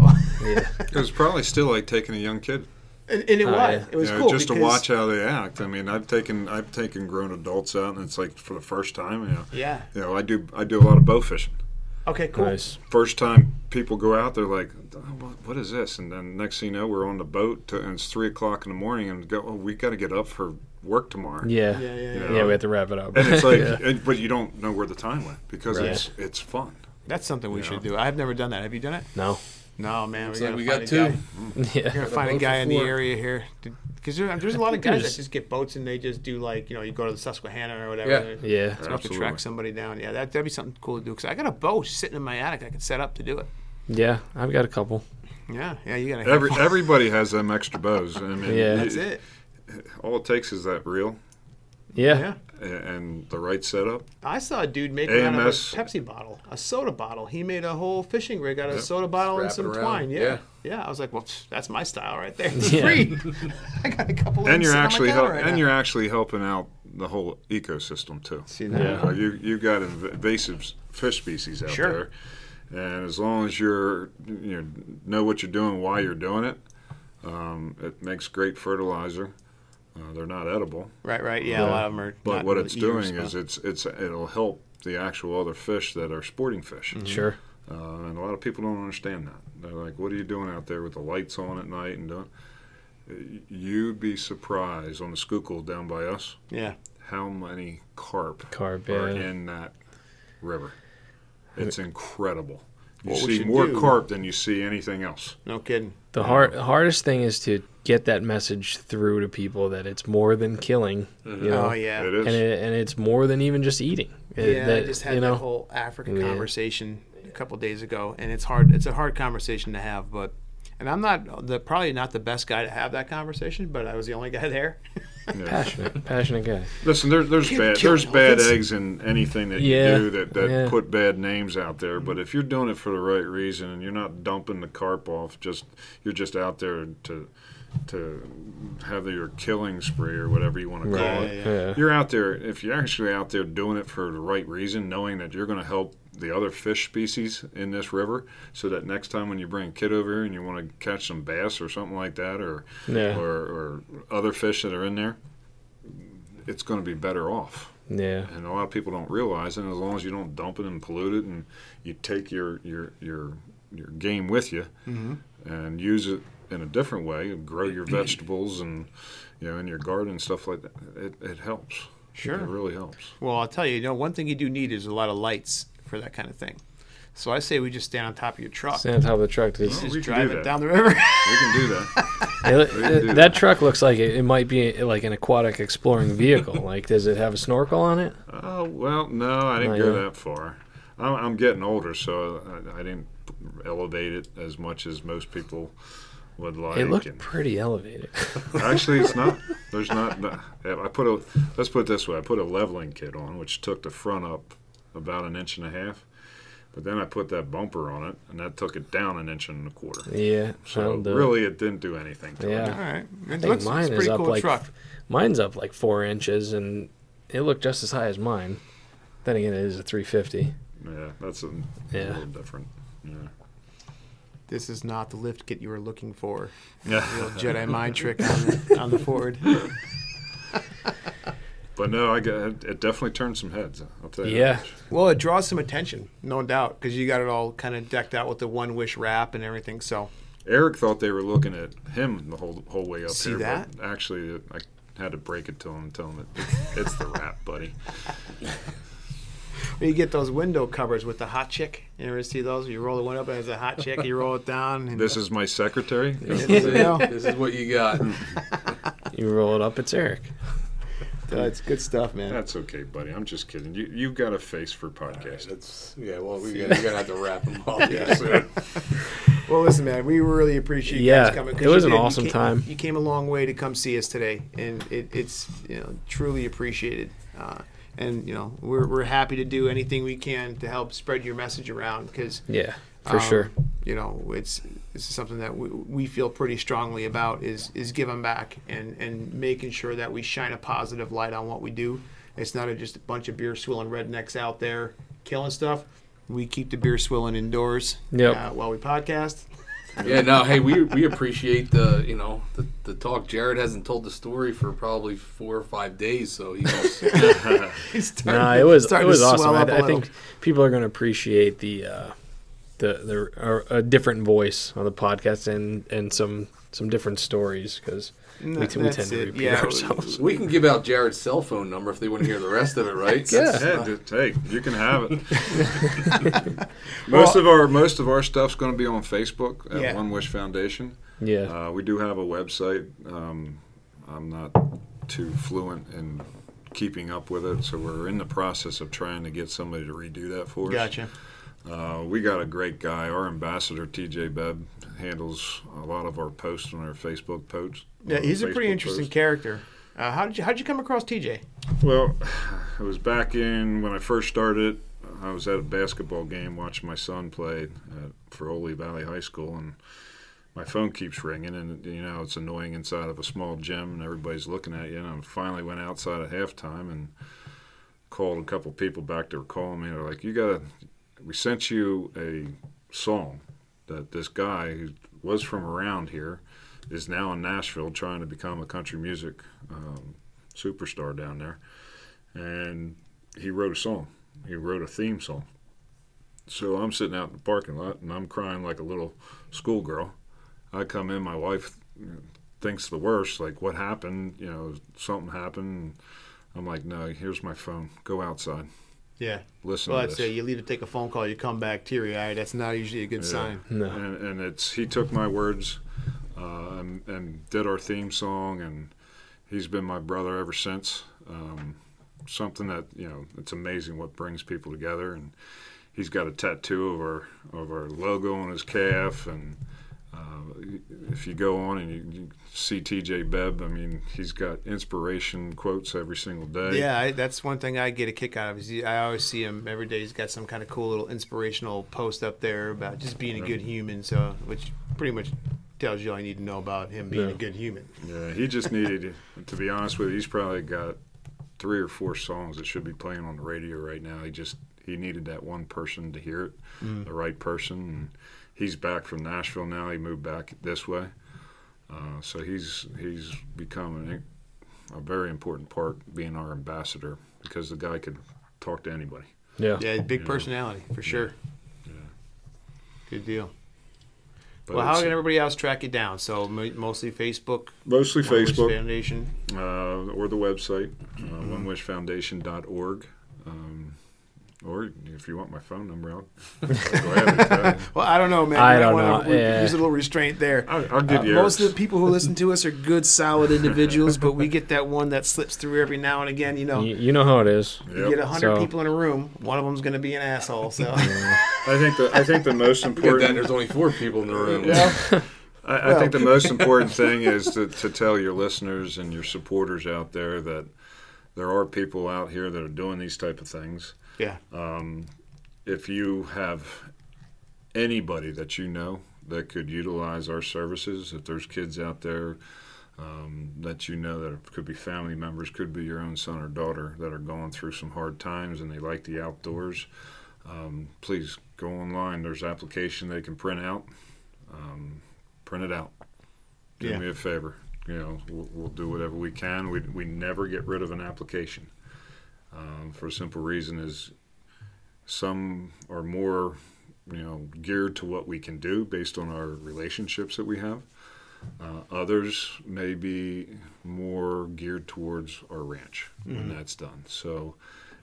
Yeah. [LAUGHS] [LAUGHS] It was probably still like taking a young kid. and, and it Oh, was. yeah. It was you know, cool. just to watch how they act. I mean, I've taken I've taken grown adults out, and it's like for the first time. You know, Yeah. you know, I do I do a lot of bow fishing. Okay, cool. Nice. First time people go out, they're like, "Oh, what, "What is this?" And then next thing you know, we're on the boat, to, and it's three o'clock in the morning, and go, "Oh, we got to get up for work tomorrow." Yeah. Yeah, yeah, yeah. Yeah. Yeah, we have to wrap it up. And it's like, [LAUGHS] Yeah. and- but you don't know where the time went because Right. it's it's fun. That's something we Yeah. should do. I've never done that. Have you done it? No. No, man. Looks we like gotta we got two. [LAUGHS] Yeah. We're gonna find a guy in the area here because there, there's a lot of guys that just get boats and they just do like you know you go to the Susquehanna or whatever. Yeah. and Yeah. You have to track somebody down. Yeah, that, that'd be something cool to do. Because I got a boat sitting in my attic I could set up to do it. Yeah. I've got a couple. Yeah, yeah, you got to Every everybody has them extra bows. I mean, Yeah. That's it. All it takes is that reel Yeah. Yeah. A- and the right setup. I saw a dude make it out of a Pepsi bottle, a soda bottle. He made a whole fishing rig out of a soda bottle and Wrap it some twine. Yeah. Yeah. yeah, I was like, well, that's my style right there. It's Yeah. free. [LAUGHS] I got a couple. and you're sitting on my actually counter help, right and now. you're actually helping out the whole ecosystem too. See You, that? Yeah. know, you you got invasive fish species out Sure. there, and as long as you're you know, know what you're doing, why you're doing it, um, it makes great fertilizer. Uh, they're not edible, Right, right. Yeah, a lot of them are. but not what really it's doing stuff. is it's it's it'll help the actual other fish that are sporting fish. Sure. Uh, and a lot of people don't understand that. They're like, "What are you doing out there with the lights on at night?" And doing. You'd be surprised on the Schuylkill down by us yeah. how many carp Carp. are Yeah. in that river. It's incredible. You What see more do- carp than you see anything else. No kidding. The hard hardest thing is to get that message through to people that it's more than killing. You mm-hmm. know. Oh yeah. It is. And, it, and it's more than even just eating. It- Yeah, that- I just had you that know, whole African Yeah. conversation a couple days ago, and it's hard. It's a hard conversation to have, but and I'm not the probably not the best guy to have that conversation, but I was the only guy there. [LAUGHS] Yeah. passionate, passionate guy. Listen, there, there's Kill- bad kill there's bad elephants. eggs in anything that Yeah, you do that, that yeah. put bad names out there. But mm-hmm. if you're doing it for the right reason and you're not dumping the carp off, just you're just out there to to have your killing spree or whatever you want to call Right. it. Yeah. You're out there if you're actually out there doing it for the right reason, knowing that you're going to help the other fish species in this river, so that next time when you bring a kid over here and you want to catch some bass or something like that, or Yeah. or, or other fish that are in there, it's going to be better off. Yeah. And a lot of people don't realize it. And as long as you don't dump it and pollute it, and you take your your your your game with you Mm-hmm. and use it in a different way, and grow your [CLEARS THROAT] vegetables and you know in your garden and stuff like that, it, it helps. Sure. it really helps. Well, I'll tell you, you know, one thing you do need is a lot of lights for that kind of thing. So I say we just stand on top of your truck, Stand on top of the truck. Just, Oh, just we can drive do it down the river. We can do that. [LAUGHS] It- can do that, that. truck looks like it, it might be like an aquatic exploring vehicle. [LAUGHS] like, does it have a snorkel on it? Oh well, no, I didn't Not go yet. that far. I'm, I'm getting older, so I, I didn't elevate it as much as most people would like. It looked and- pretty elevated. [LAUGHS] Actually, it's not. [LAUGHS] There's not. I put a. Let's put it this way. I put a leveling kit on, which took the front up about an inch and a half. But then I put that bumper on it, and that took it down an inch and a quarter. yeah. So that'll it. really, it didn't do anything to Yeah. it. All right, I it think looks, mine is pretty up cool like truck. mine's up like four inches, and it looked just as high as mine. Then again, it is a 350. Yeah, that's a, Yeah. a little different. Yeah. This is not the lift kit you were looking for. Yeah. The Jedi mind [LAUGHS] trick on the, on the Ford. [LAUGHS] But no, I get it, it definitely turned some heads. I'll tell you. Yeah. Well, it draws some attention, no doubt, because you got it all kind of decked out with the one wish wrap and everything. So Eric thought they were looking at him the whole whole way up See here. that? But actually, I had to break it to him and tell him that it's the rap, buddy. [LAUGHS] you get those window covers with the hot chick. You ever see those? You roll the window up and there's a hot chick. You roll it down. And This is my secretary. [LAUGHS] There you go. [LAUGHS] this is what you got. [LAUGHS] You roll it up, it's Eric. That's good stuff, man. That's okay, buddy. I'm just kidding. You you've got a face for podcasting. That's yeah. Well, we got, we're gonna have to wrap them up here soon. Well, listen, man, we really appreciate you Yeah, guys coming. 'cause it was an did. You awesome came- time. You came a long way to come see us today, and it, it's you know truly appreciated. Uh, and you know we're we're happy to do anything we can to help spread your message around because Yeah, for um, sure. You know, it's this is something that we, we feel pretty strongly about is is giving back and and making sure that we shine a positive light on what we do. It's not a, just a bunch of beer swilling rednecks out there killing stuff. We keep the beer swilling indoors Yep. uh, while we podcast. Yeah, no, hey, we we appreciate the you know the, the talk. Jared hasn't told the story for probably four or five days, so he [LAUGHS] was [LAUGHS] He's [LAUGHS] starting- Nah, it was it was to awesome. swell I, up a I little. think people are going to appreciate the uh, the the or a different voice on the podcast and and some some different stories because we, t- we That's tend to repeat Yeah, ourselves. we can give out Jared's cell phone number if they want to hear the rest of it, right? Yeah. Yeah, just- hey, you can have it. most of our most of our stuff's going to be on Facebook at Yeah. One Wish Foundation. Yeah, Uh, we do have a website. Um, I'm not too fluent in keeping up with it, so we're in the process of trying to get somebody to redo that for us. Gotcha. Uh, we got a great guy. Our ambassador, TJ Bebb, handles a lot of our posts on our Facebook posts. Yeah, he's a pretty interesting posts. character. Uh, how did you how did you come across TJ? Well, [SIGHS] it was back in when I first started. I was at a basketball game watching my son play at Frioli Valley High School, and my phone keeps ringing, and you know it's annoying inside of a small gym, and everybody's looking at you. And I finally went outside at halftime and called a couple people back. They were calling me. They're like, "You gotta, we sent you a song that this guy who was from around here is now in Nashville trying to become a country music um, superstar down there." and he wrote a song. He wrote a theme song. So I'm sitting out in the parking lot and I'm crying like a little schoolgirl. I come in, my wife thinks the worst, like what happened? You know, something happened. I'm like, no, here's my phone. Go outside. Yeah. Listen Well, to that's this. it. You leave to take a phone call, you come back teary eyed. That's not usually a good Yeah. sign. no, and, and it's he took my words uh, and, and did our theme song and he's been my brother ever since um, something that you know it's amazing what brings people together and he's got a tattoo of our of our logo on his calf and uh, if you go on and you, you see TJ Bebb, I mean, he's got inspiration quotes every single day. Yeah, I, that's one thing I get a kick out of. Is he, I always see him every day. He's got some kind of cool little inspirational post up there about just being a good human. So, which pretty much tells you all you need to know about him being a good human. Yeah, he just needed, to be honest with you, he's probably got three or four songs that should be playing on the radio right now. He just he needed that one person to hear it, the right person. And he's back from Nashville now. He moved back this way, uh, so he's he's become an, a very important part being our ambassador because the guy could talk to anybody. yeah, Yeah, big Yeah. personality for sure. Yeah. Good deal. But well, how it's can everybody else track you down? So mo- mostly Facebook, mostly One Wish Facebook Foundation. uh, or the website, uh, onewishfoundation.org. Um, or if you want my phone number, I'll, I'll [LAUGHS] go ahead and tell you. Well, I don't know, man. I You don't wanna know, re- yeah. Use a little restraint there. I'll, I'll give Uh, you most of the people who listen to us are good, solid [LAUGHS] individuals, but we get that one that slips through every now and again. You know, you, you know how it is. you Yep. get a hundred So- people in a room, one of them's going to be an asshole. So, [LAUGHS] I think the I think the most Get that. important There's only four people in the room. I, I think the most important thing is to, to tell your listeners and your supporters out there that there are people out here that are doing these type of things. Yeah, Um, if you have anybody that you know that could utilize our services, if there's kids out there um, that you know that could be family members, could be your own son or daughter that are going through some hard times and they like the outdoors, um, please go online. There's application they can print out. Um, print it out. Do Yeah. me a favor. you know, we'll, we'll do whatever we can. We, we never get rid of an application um, for a simple reason is some are more, you know, geared to what we can do based on our relationships that we have. Uh, others may be more geared towards our ranch when that's done. So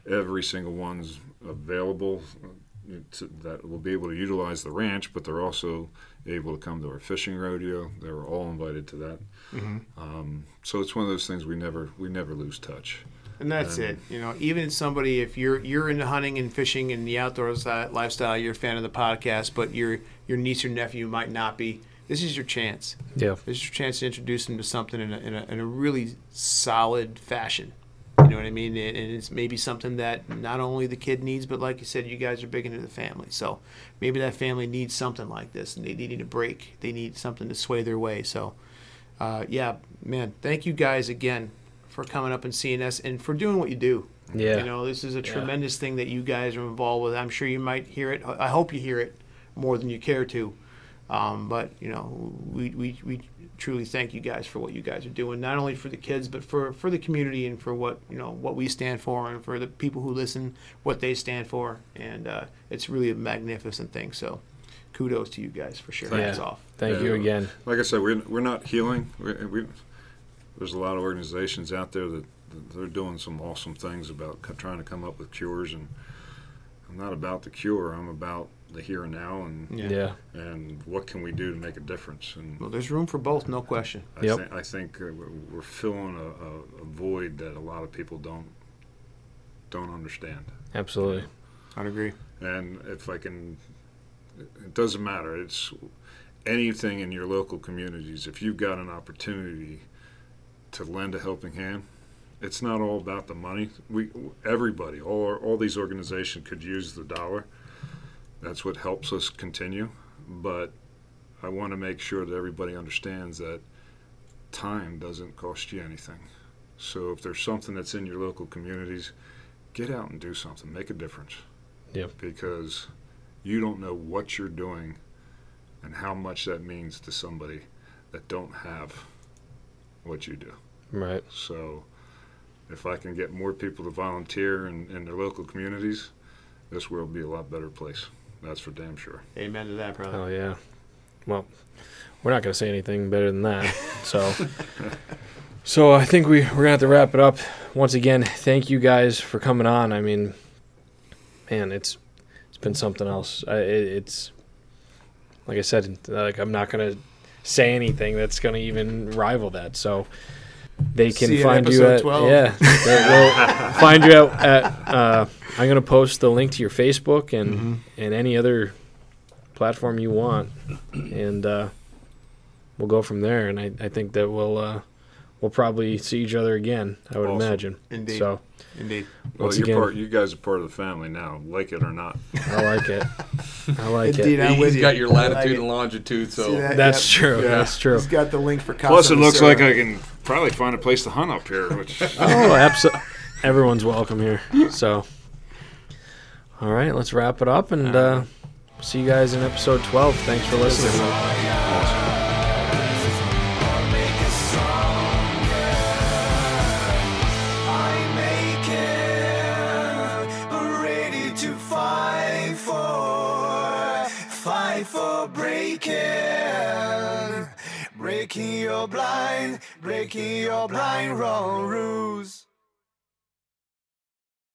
every single one's available uh, to, that will be able to utilize the ranch, but they're also able to come to our fishing rodeo. They were all invited to that. Um, so it's one of those things we never we never lose touch. And that's it. You know, even somebody if you're you're into hunting and fishing and the outdoors uh, lifestyle, you're a fan of the podcast, but your your niece or nephew might not be. This is your chance. Yeah. This is your chance to introduce them to something in a, in a, in a really solid fashion. You know what I mean? And, and it's maybe something that not only the kid needs, but like you said, you guys are big into the family. So maybe that family needs something like this, and they, they need a break. They need something to sway their way. So, uh, yeah, man, thank you guys again for coming up and seeing us and for doing what you do. Yeah. You know, this is a tremendous thing that you guys are involved with. I'm sure you might hear it. I hope you hear it more than you care to. Um, but you know, we, we, we truly thank you guys for what you guys are doing, not only for the kids, but for, for the community and for what you know what we stand for, and for the people who listen, what they stand for, and uh, it's really a magnificent thing. So, kudos to you guys for sure. Yeah. Hats off. Thank you again. Like I said, we're, we're not healing. We, we, there's a lot of organizations out there that, that they're doing some awesome things about co- trying to come up with cures, and I'm not about the cure. I'm about the here and now, and Yeah. Yeah. and what can we do to make a difference. And Well, there's room for both, no question. I, Yep. thi- I think uh, we're, we're filling a, a, a void that a lot of people don't don't understand. Absolutely. I'd agree. And if I can, it doesn't matter. It's anything in your local communities. If you've got an opportunity to lend a helping hand, it's not all about the money. We, everybody, all our, all these organizations could use the dollar. That's what helps us continue. But I want to make sure that everybody understands that time doesn't cost you anything. So if there's something that's in your local communities, get out and do something. Make a difference Yep. because you don't know what you're doing and how much that means to somebody that don't have what you do. Right. So if I can get more people to volunteer in, in their local communities, this world will be a lot better place. That's for damn sure. Amen to that, brother. Oh yeah. Well, we're not going to say anything better than that. So, [LAUGHS] so I think we we're gonna have to wrap it up. Once again, thank you guys for coming on. I mean, man, it's it's been something else. I, it, it's like I said, like I'm not gonna say anything that's gonna even rival that. So they can See find you episode at 12. yeah. [LAUGHS] they- They'll find you at. at uh, I'm gonna post the link to your Facebook and Mm-hmm. and any other platform you want, and uh, we'll go from there. And I, I think that we'll uh, we'll probably see each other again. I would Awesome. imagine. Indeed. So Indeed. Well, Once you're again- part, you guys are part of the family now, like it or not. I like it. I like Indeed, it. I'm with He's you. got your I like latitude and longitude, so that? That's Yep. true. Yeah. That's true. He's got the link for Plus, it looks Macero. like I can probably find a place to hunt up here, which [LAUGHS] Oh, absolutely. Everyone's welcome here. So, all right, let's wrap it up and uh, see you guys in episode 12. Thanks for listening. Breaking your blind, breaking your blind wrong rules.